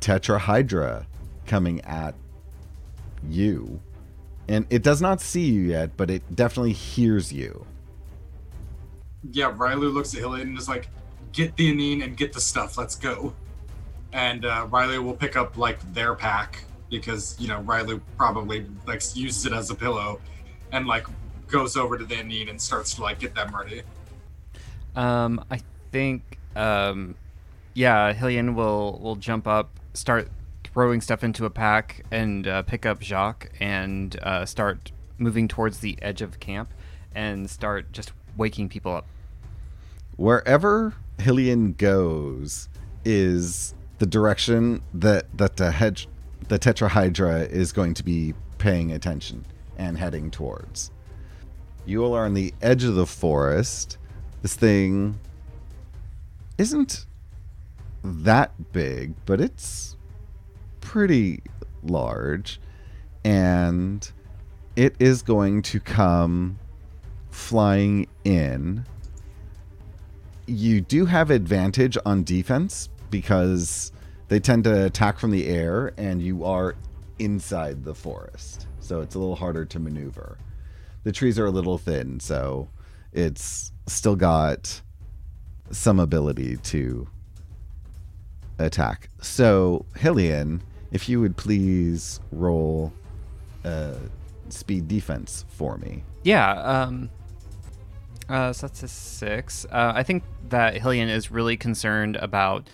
tetrahydra coming at you. And it does not see you yet, but it definitely hears you. Yeah, Riley looks at Hillian and is like, "Get the Aneen and get the stuff. Let's go." And uh, Riley will pick up like their pack because you know Riley probably like uses it as a pillow, and like goes over to the Aneen and starts to like get them ready. Um, I think, um, yeah, Hillian will will jump up, start throwing stuff into a pack, and uh, pick up Jacques and uh, start moving towards the edge of camp and start just waking people up. wherever Hillian goes is the direction that that the hedge the tetrahydra is going to be paying attention and heading towards. You all are on the edge of the forest. This thing isn't that big, but it's pretty large and it is going to come flying in you do have advantage on defense because they tend to attack from the air and you are inside the forest. So it's a little harder to maneuver. The trees are a little thin, so it's still got some ability to attack. So, Hillian, if you would please roll uh, speed defense for me. Yeah. Um, uh, so that's a six. Uh, I think that Hillian is really concerned about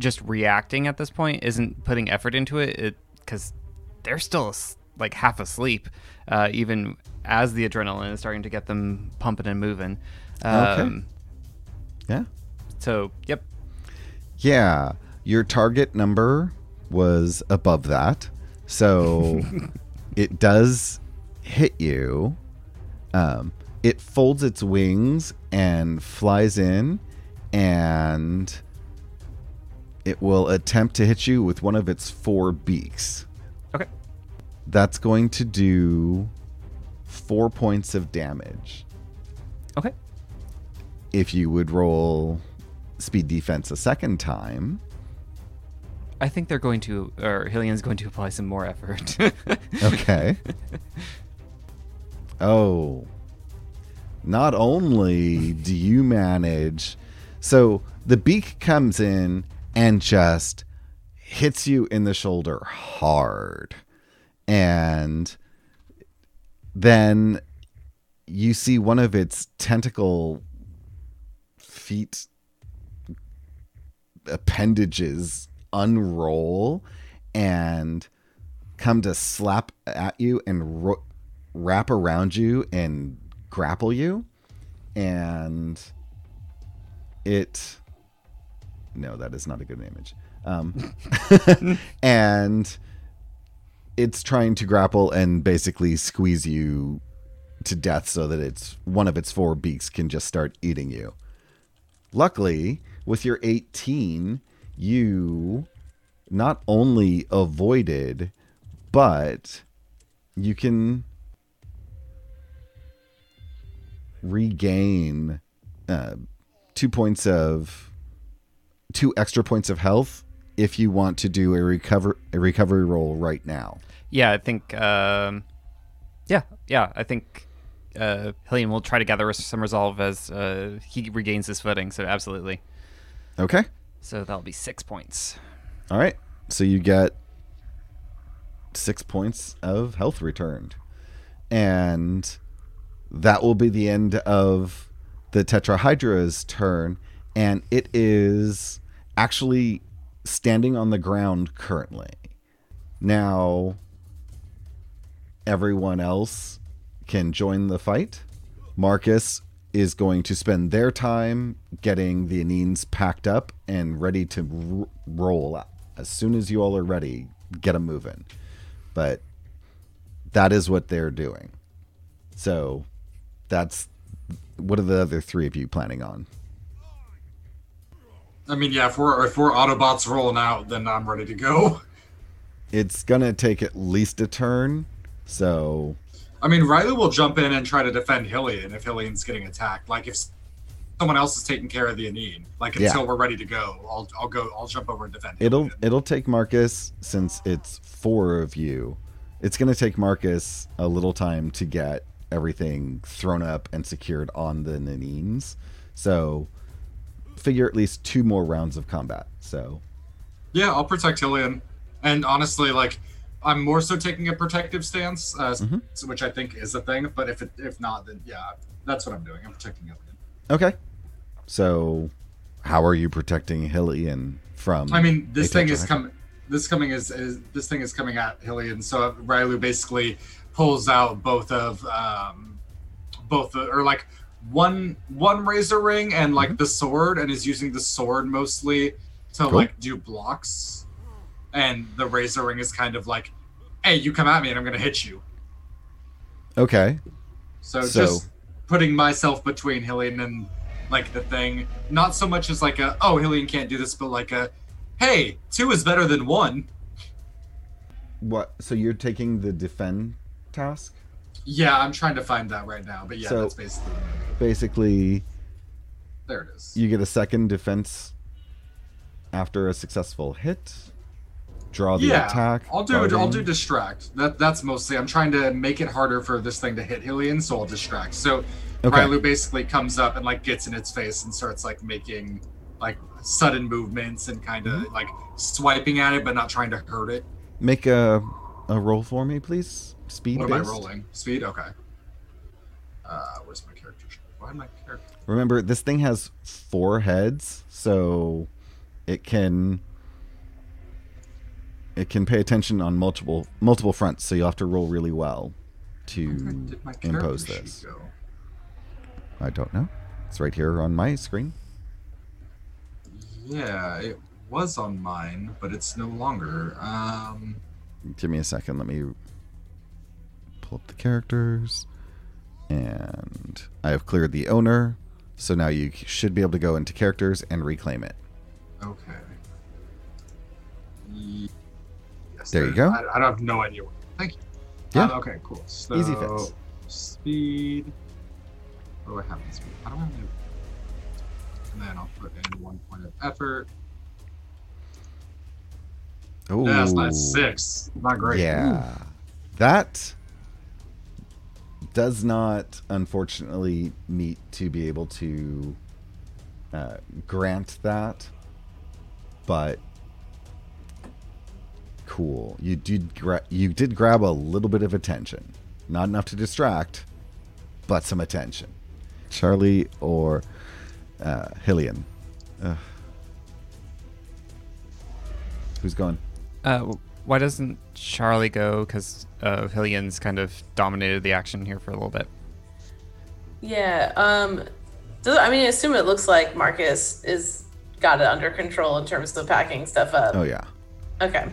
just reacting at this point, isn't putting effort into it, because they're still like half asleep, uh, even as the adrenaline is starting to get them pumping and moving. Um, Yeah? So, yep. Yeah, your target number was above that. So [laughs] it does hit you. Um, it folds its wings and flies in, and it will attempt to hit you with one of its four beaks. Okay. That's going to do four points of damage. Okay. If you would roll speed defense a second time, I think they're going to, or Hillian's going to apply some more effort. [laughs] Okay. [laughs] Oh. Not only do you manage. So the beak comes in and just hits you in the shoulder hard. And then you see one of its tentacle feet appendages unroll and come to slap at you and ro- wrap around you and grapple you and it no that is not a good image. Um, [laughs] and it's trying to grapple and basically squeeze you to death so that it's one of its four beaks can just start eating you. Luckily with your 18 you not only avoided but you can regain uh, two points of two extra points of health if you want to do a recover a recovery roll right now. Yeah, I think. Um, yeah, yeah, I think uh, Hillian will try to gather some resolve as uh, he regains his footing. So absolutely. Okay. So that'll be six points. All right. So you get six points of health returned, and that will be the end of the tetrahydra's turn, and it is actually standing on the ground currently. Now, everyone else can join the fight. Marcus is going to spend their time getting the Aneens packed up and ready to r- roll. As soon as you all are ready, get them moving. But that is what they're doing. So that's what are the other three of you planning on? I mean, yeah, if we're if we're Autobots rolling out, then I'm ready to go. It's gonna take at least a turn, so I mean, Riley will jump in and try to defend Hillian if Hillian's getting attacked. Like if someone else is taking care of the Aneen, like Yeah. until we're ready to go, I'll I'll go I'll jump over and defend. it'll Hillian. it'll take Marcus since it's four of you. It's gonna take Marcus a little time to get everything thrown up and secured on the Nanines. So figure at least two more rounds of combat. So Yeah, I'll protect Hillian. And honestly, like I'm more so taking a protective stance, uh, Mm-hmm. which I think is a thing. But if it if not, then yeah, that's what I'm doing. I'm protecting Hillian. okay. So how are you protecting Hillian from I mean, this thing is coming. This coming is, is this thing is coming at Hillian. So Rylu basically pulls out both of um, both the, or like one one razor ring and like Mm-hmm. the sword, and is using the sword mostly to Cool. like do blocks. And the razor ring is kind of like, "Hey, you come at me, and I'm gonna hit you." Okay. So, So- just putting myself between Hillian and like the thing, not so much as like a, "Oh, Hillian can't do this," but like a, "Hey, two is better than one." What so you're taking the defend task? Yeah, I'm trying to find that right now, but yeah, So- that's basically Basically there. It is. you get a second defense after a successful hit. Draw the yeah, attack. I'll do. I'll do distract. That that's mostly. I'm trying to make it harder for this thing to hit Hillian, so I'll distract. So Okay. Rylu basically comes up and like gets in its face and starts like making like sudden movements and kind of Mm-hmm. like swiping at it, but not trying to hurt it. Make a a roll for me, please. Speed What am I rolling? Speed. Okay. Uh, where's my character? Why my character? Remember, this thing has four heads, so it can it can pay attention on multiple multiple fronts. So you'll have to roll really well to Where did my character impose this. go? I don't know. It's right here on my screen. Yeah, it was on mine, but it's no longer. Um, Give me a second. Let me pull up the characters. And I have cleared the owner. So now you should be able to go into characters and reclaim it. okay. Yes, There you go. I, I have no idea. What, thank you. Yeah. Um, okay, cool. So, Easy fix. Speed. What do I have in speed? How do I move? And then I'll put in one point of effort. Oh, Yeah, that's not six. Not great. Yeah. That does not, unfortunately, meet to be able to uh, grant that. But cool, you did gra- you did grab a little bit of attention, not enough to distract, but some attention. Charlie or uh, Hillian, Ugh. who's going? Uh, why doesn't Charlie go? Because uh, Hillian's kind of dominated the action here for a little bit. Yeah. Um. Does, I mean, I assume it looks like Marcus is got it under control in terms of packing stuff up. Oh yeah, Okay.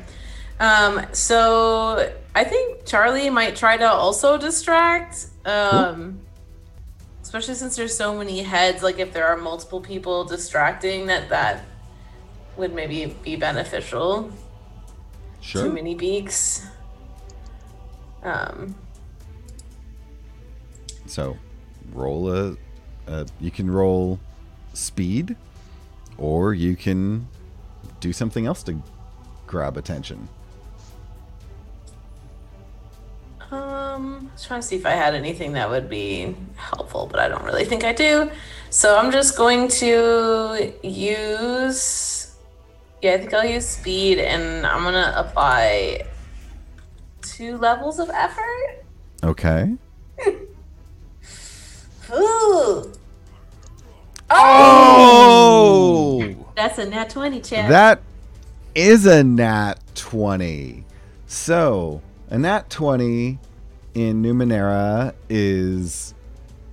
Um, so I think Charlie might try to also distract. Um, especially since there's so many heads. Like if there are multiple people distracting, that that would maybe be beneficial. Sure. Too many beaks. Um. So, roll a. You can roll speed, or you can do something else to grab attention. Um, I was trying to see if I had anything that would be helpful, but I don't really think I do. So I'm just going to use. Yeah, I think I'll use speed, and I'm gonna apply two levels of effort. Okay. [laughs] Ooh, Oh, that's a nat twenty, Chad. that is a nat twenty. So a nat twenty in Numenera is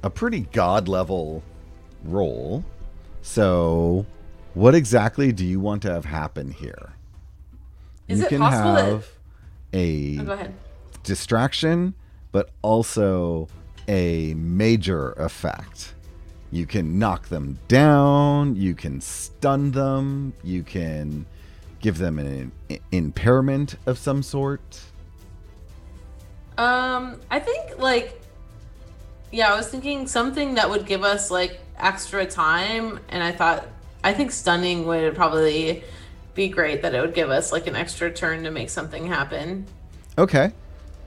a pretty god level roll. So, what exactly do you want to have happen here? Is you it can possible that- have a Oh, go ahead. distraction, but also a major effect. You can knock them down, you can stun them, you can give them an i- impairment of some sort. Um, I think like, yeah, I was thinking something that would give us like extra time, and I thought I think stunning would probably be great. That it would give us like an extra turn to make something happen. Okay,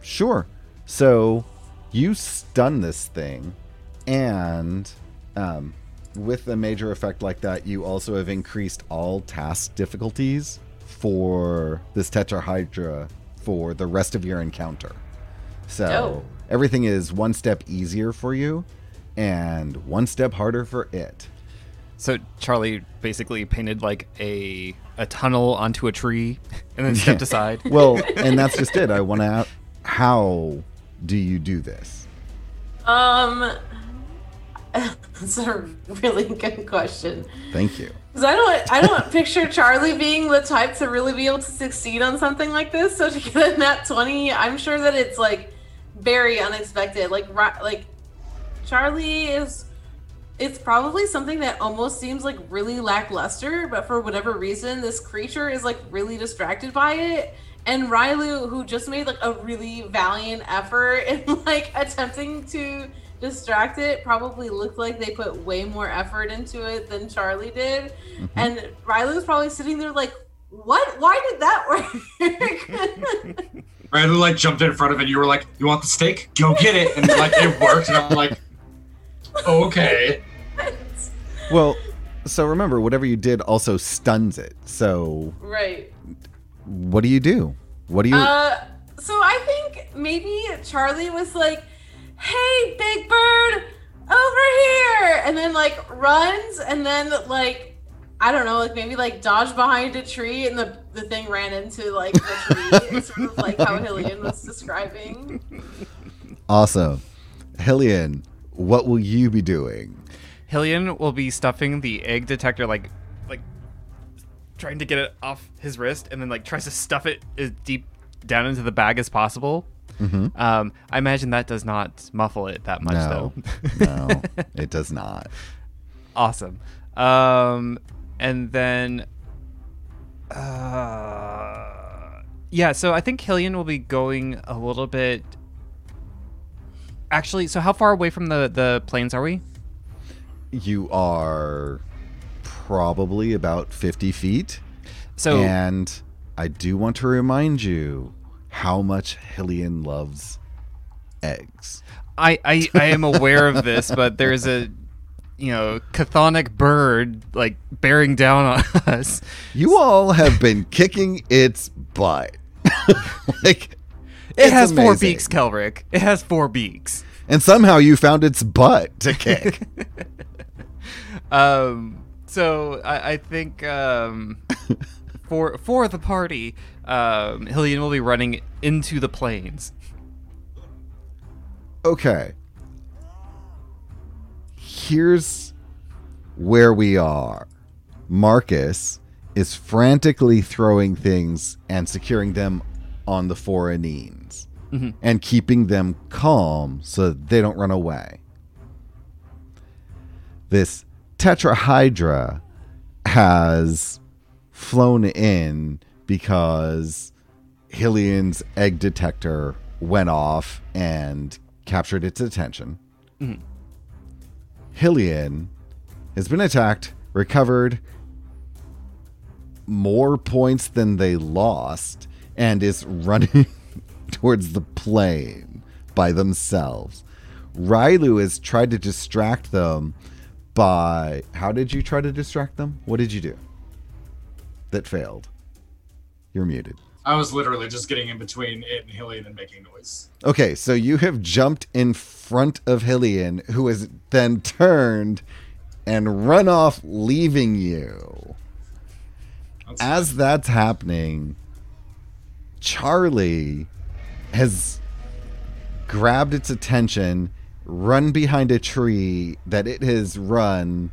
sure. So you stun this thing, and um, with a major effect like that, you also have increased all task difficulties for this Tetrahydra for the rest of your encounter. So Oh. everything is one step easier for you and one step harder for it. So Charlie basically painted like a a tunnel onto a tree [laughs] and then stepped aside. [laughs] Well, and that's just it. I want to. How do you do this? Um, [laughs] that's a really good question. Thank you. Because I don't, I don't picture Charlie being the type to really be able to succeed on something like this. So to get a nat twenty, I'm sure that it's like very unexpected. Like, ri- like Charlie is, it's probably something that almost seems like really lackluster, but for whatever reason, this creature is like really distracted by it. And Rylu, who just made like a really valiant effort [laughs] in like attempting to distract it, probably looked like they put way more effort into it than Charlie did. Mm-hmm. And Rylu's probably sitting there like, what? Why did that work? [laughs] Riley like jumped in front of it. You were like, "You want the steak? Go get it!" And like it worked. And I'm like, "Okay." [laughs] Well, so remember, whatever you did also stuns it. So right. what do you do? What do you? Uh, so I think maybe Charlie was like, "Hey, Big Bird, over here," and then like runs, and then like I don't know, like maybe like dodge behind a tree, and the the thing ran into like the tree, It's sort of like how Hillian was describing. [laughs] awesome, Hillian. What will you be doing? Hillian will be stuffing the egg detector like like trying to get it off his wrist and then like tries to stuff it as deep down into the bag as possible. Um, I imagine that does not muffle it that much no, though. no, [laughs] it does not. awesome. Um, and then, uh, yeah. So I think Hillian will be going a little bit. Actually, so how far away from the the plains are we? You are probably about fifty feet, So and I do want to remind you how much Hillian loves eggs. I, I, I am aware of this, but there's a you know chthonic bird like bearing down on [laughs] us. You all have been kicking its butt. [laughs] like It it's has four beaks, Kelric. It has four beaks. And somehow you found its butt to [laughs] kick. Um, so I, I think um, [laughs] for for the party, um, Hillian will be running into the plains. okay. Here's where we are. Marcus is frantically throwing things and securing them on the four aneens mm-hmm. and keeping them calm so they don't run away. This tetrahydra has flown in because Hillian's egg detector went off and captured its attention. Mm-hmm. Hillian has been attacked, recovered more points than they lost, and is running [laughs] towards the plane by themselves. Rylu has tried to distract them by. How did you try to distract them? What did you do? That failed. You're muted. I was literally just getting in between it and Hillian and making noise. Okay, so you have jumped in front of Hillian, who has then turned and run off, leaving you. That's As that's happening, Charlie has grabbed its attention, run behind a tree that it has run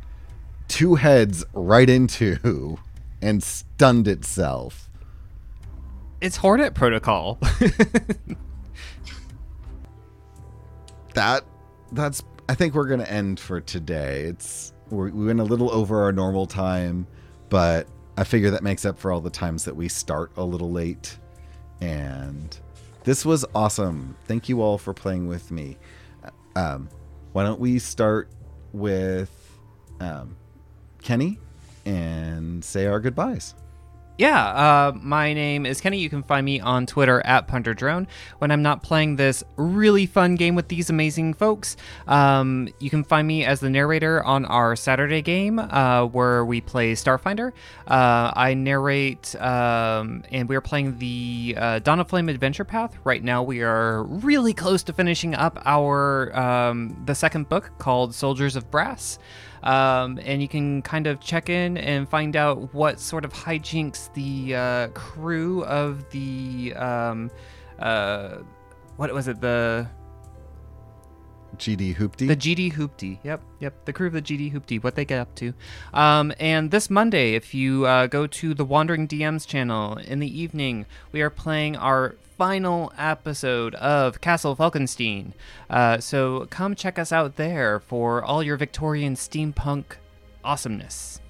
two heads right into, [laughs] and stunned itself. It's Hornet Protocol. [laughs] that that's i think we're gonna end for today it's we're, we went a little over our normal time but i figure that makes up for all the times that we start a little late and this was awesome. Thank you all for playing with me. Um, why don't we start with um, kenny and say our goodbyes yeah, uh, my name is Kenny. You can find me on Twitter at PunterDrone. When I'm not playing this really fun game with these amazing folks, um, you can find me as the narrator on our Saturday game uh, where we play Starfinder. Uh, I narrate, um, and we are playing the uh, Dawn of Flame Adventure Path. Right now, we are really close to finishing up our um, the second book called Soldiers of Brass um, and you can kind of check in and find out what sort of hijinks the uh, crew of the um, uh, what was it the gd hoopty the GD Hoopty. Yep, yep. The crew of the GD Hoopty, what they get up to. Um, and this Monday, if you uh, go to the Wandering DMs channel in the evening, we are playing our final episode of Castle Falkenstein. Uh, so come check us out there for all your Victorian steampunk awesomeness.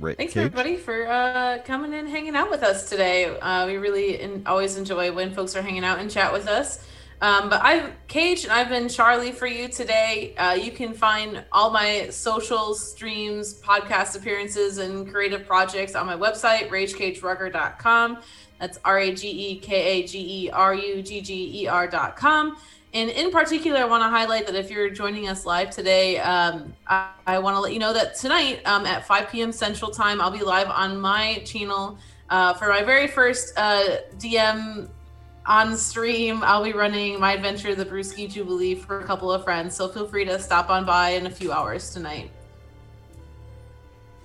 Rick Thanks Cage? everybody for uh, coming and hanging out with us today. Uh, we really in, always enjoy when folks are hanging out and chat with us. Um, but I've Cage and I've been Charlie for you today. Uh, you can find all my social streams, podcast appearances, and creative projects on my website, ragekagerugger.com. That's R A G E K A G E R U G G E R.com. And in particular, I want to highlight that if you're joining us live today, um, I, I want to let you know that tonight um, at 5 p.m. Central Time, I'll be live on my channel uh, for my very first uh, DM on stream. I'll be running my adventure, the Brewski Jubilee, for a couple of friends. So feel free to stop on by in a few hours tonight.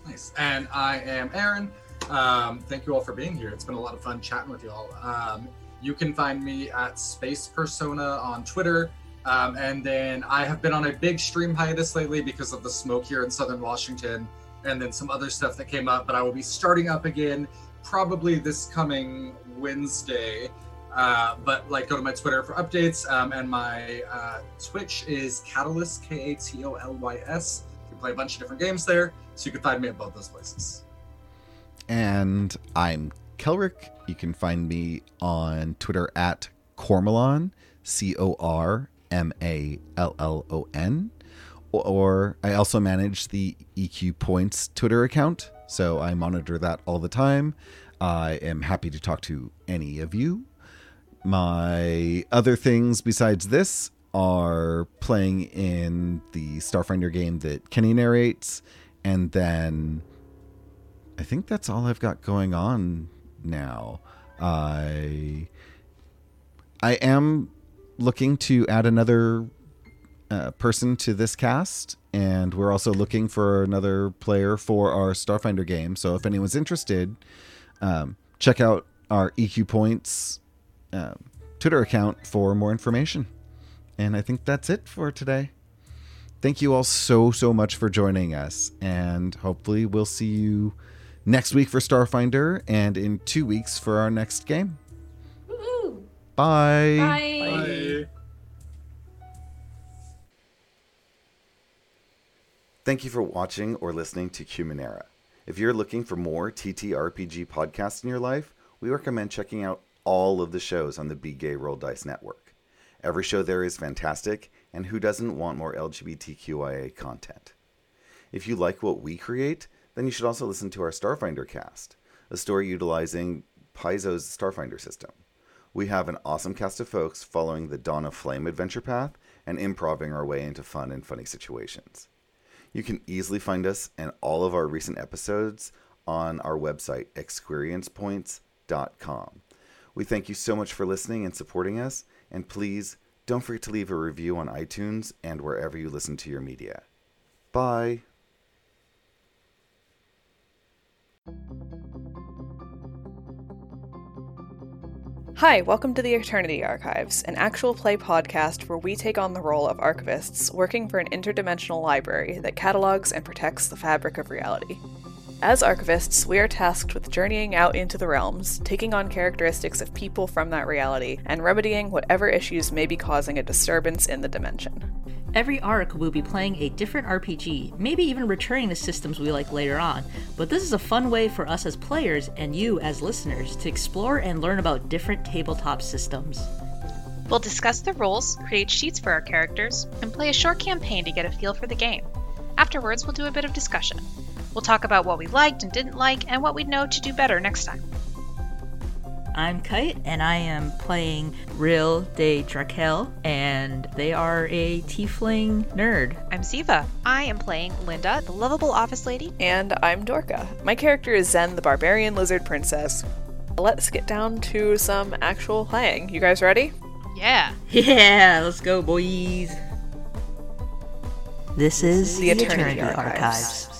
Nice. And I am Aaron. Um, thank you all for being here. It's been a lot of fun chatting with you all. Um, you can find me at Space Persona on Twitter. Um, and then I have been on a big stream hiatus lately because of the smoke here in Southern Washington and then some other stuff that came up. But I will be starting up again probably this coming Wednesday. Uh, but like, go to my Twitter for updates. Um, and my uh, Twitch is Catalyst, K A T O L Y S. You can play a bunch of different games there. So you can find me at both those places. and I'm Kelrick. You can find me on Twitter at Cormallon, C O R M A L L O N. Or I also manage the EQ Points Twitter account, so I monitor that all the time. I am happy to talk to any of you. My other things besides this are playing in the Starfinder game that Kenny narrates, and then I think that's all I've got going on now. I I am looking to add another uh, person to this cast, and we're also looking for another player for our Starfinder game. So if anyone's interested, um, check out our EQ Points uh, Twitter account for more information. And I think that's it for today. Thank you all so, so much for joining us. And hopefully, we'll see you next week for Starfinder and in two weeks for our next game. Woo-hoo. Bye. Bye. Thank you for watching or listening to Cumanera. If you're looking for more TTRPG podcasts in your life, we recommend checking out all of the shows on the Be Gay Roll Dice Network. Every show there is fantastic, and who doesn't want more LGBTQIA content? If you like what we create, then you should also listen to our Starfinder cast, a story utilizing Paizo's Starfinder system. We have an awesome cast of folks following the Dawn of Flame adventure path and improving our way into fun and funny situations. You can easily find us and all of our recent episodes on our website, experiencepoints.com. We thank you so much for listening and supporting us, and please don't forget to leave a review on iTunes and wherever you listen to your media. Bye. Hi, welcome to the Eternity Archives, an actual play podcast where we take on the role of archivists working for an interdimensional library that catalogs and protects the fabric of reality. As archivists, we are tasked with journeying out into the realms, taking on characteristics of people from that reality, and remedying whatever issues may be causing a disturbance in the dimension. Every arc will be playing a different RPG, maybe even returning to systems we like later on, but this is a fun way for us as players and you as listeners to explore and learn about different tabletop systems. We'll discuss the rules, create sheets for our characters, and play a short campaign to get a feel for the game. Afterwards, we'll do a bit of discussion. We'll talk about what we liked and didn't like and what we'd know to do better next time. I'm Kite, and I am playing Real de Drakel, and they are a tiefling nerd. I'm Siva. I am playing Linda, the lovable office lady. And I'm Dorka. My character is Zen, the barbarian lizard princess. Let's get down to some actual playing. You guys ready? Yeah. Yeah, let's go, boys. This is The Eternity Archives.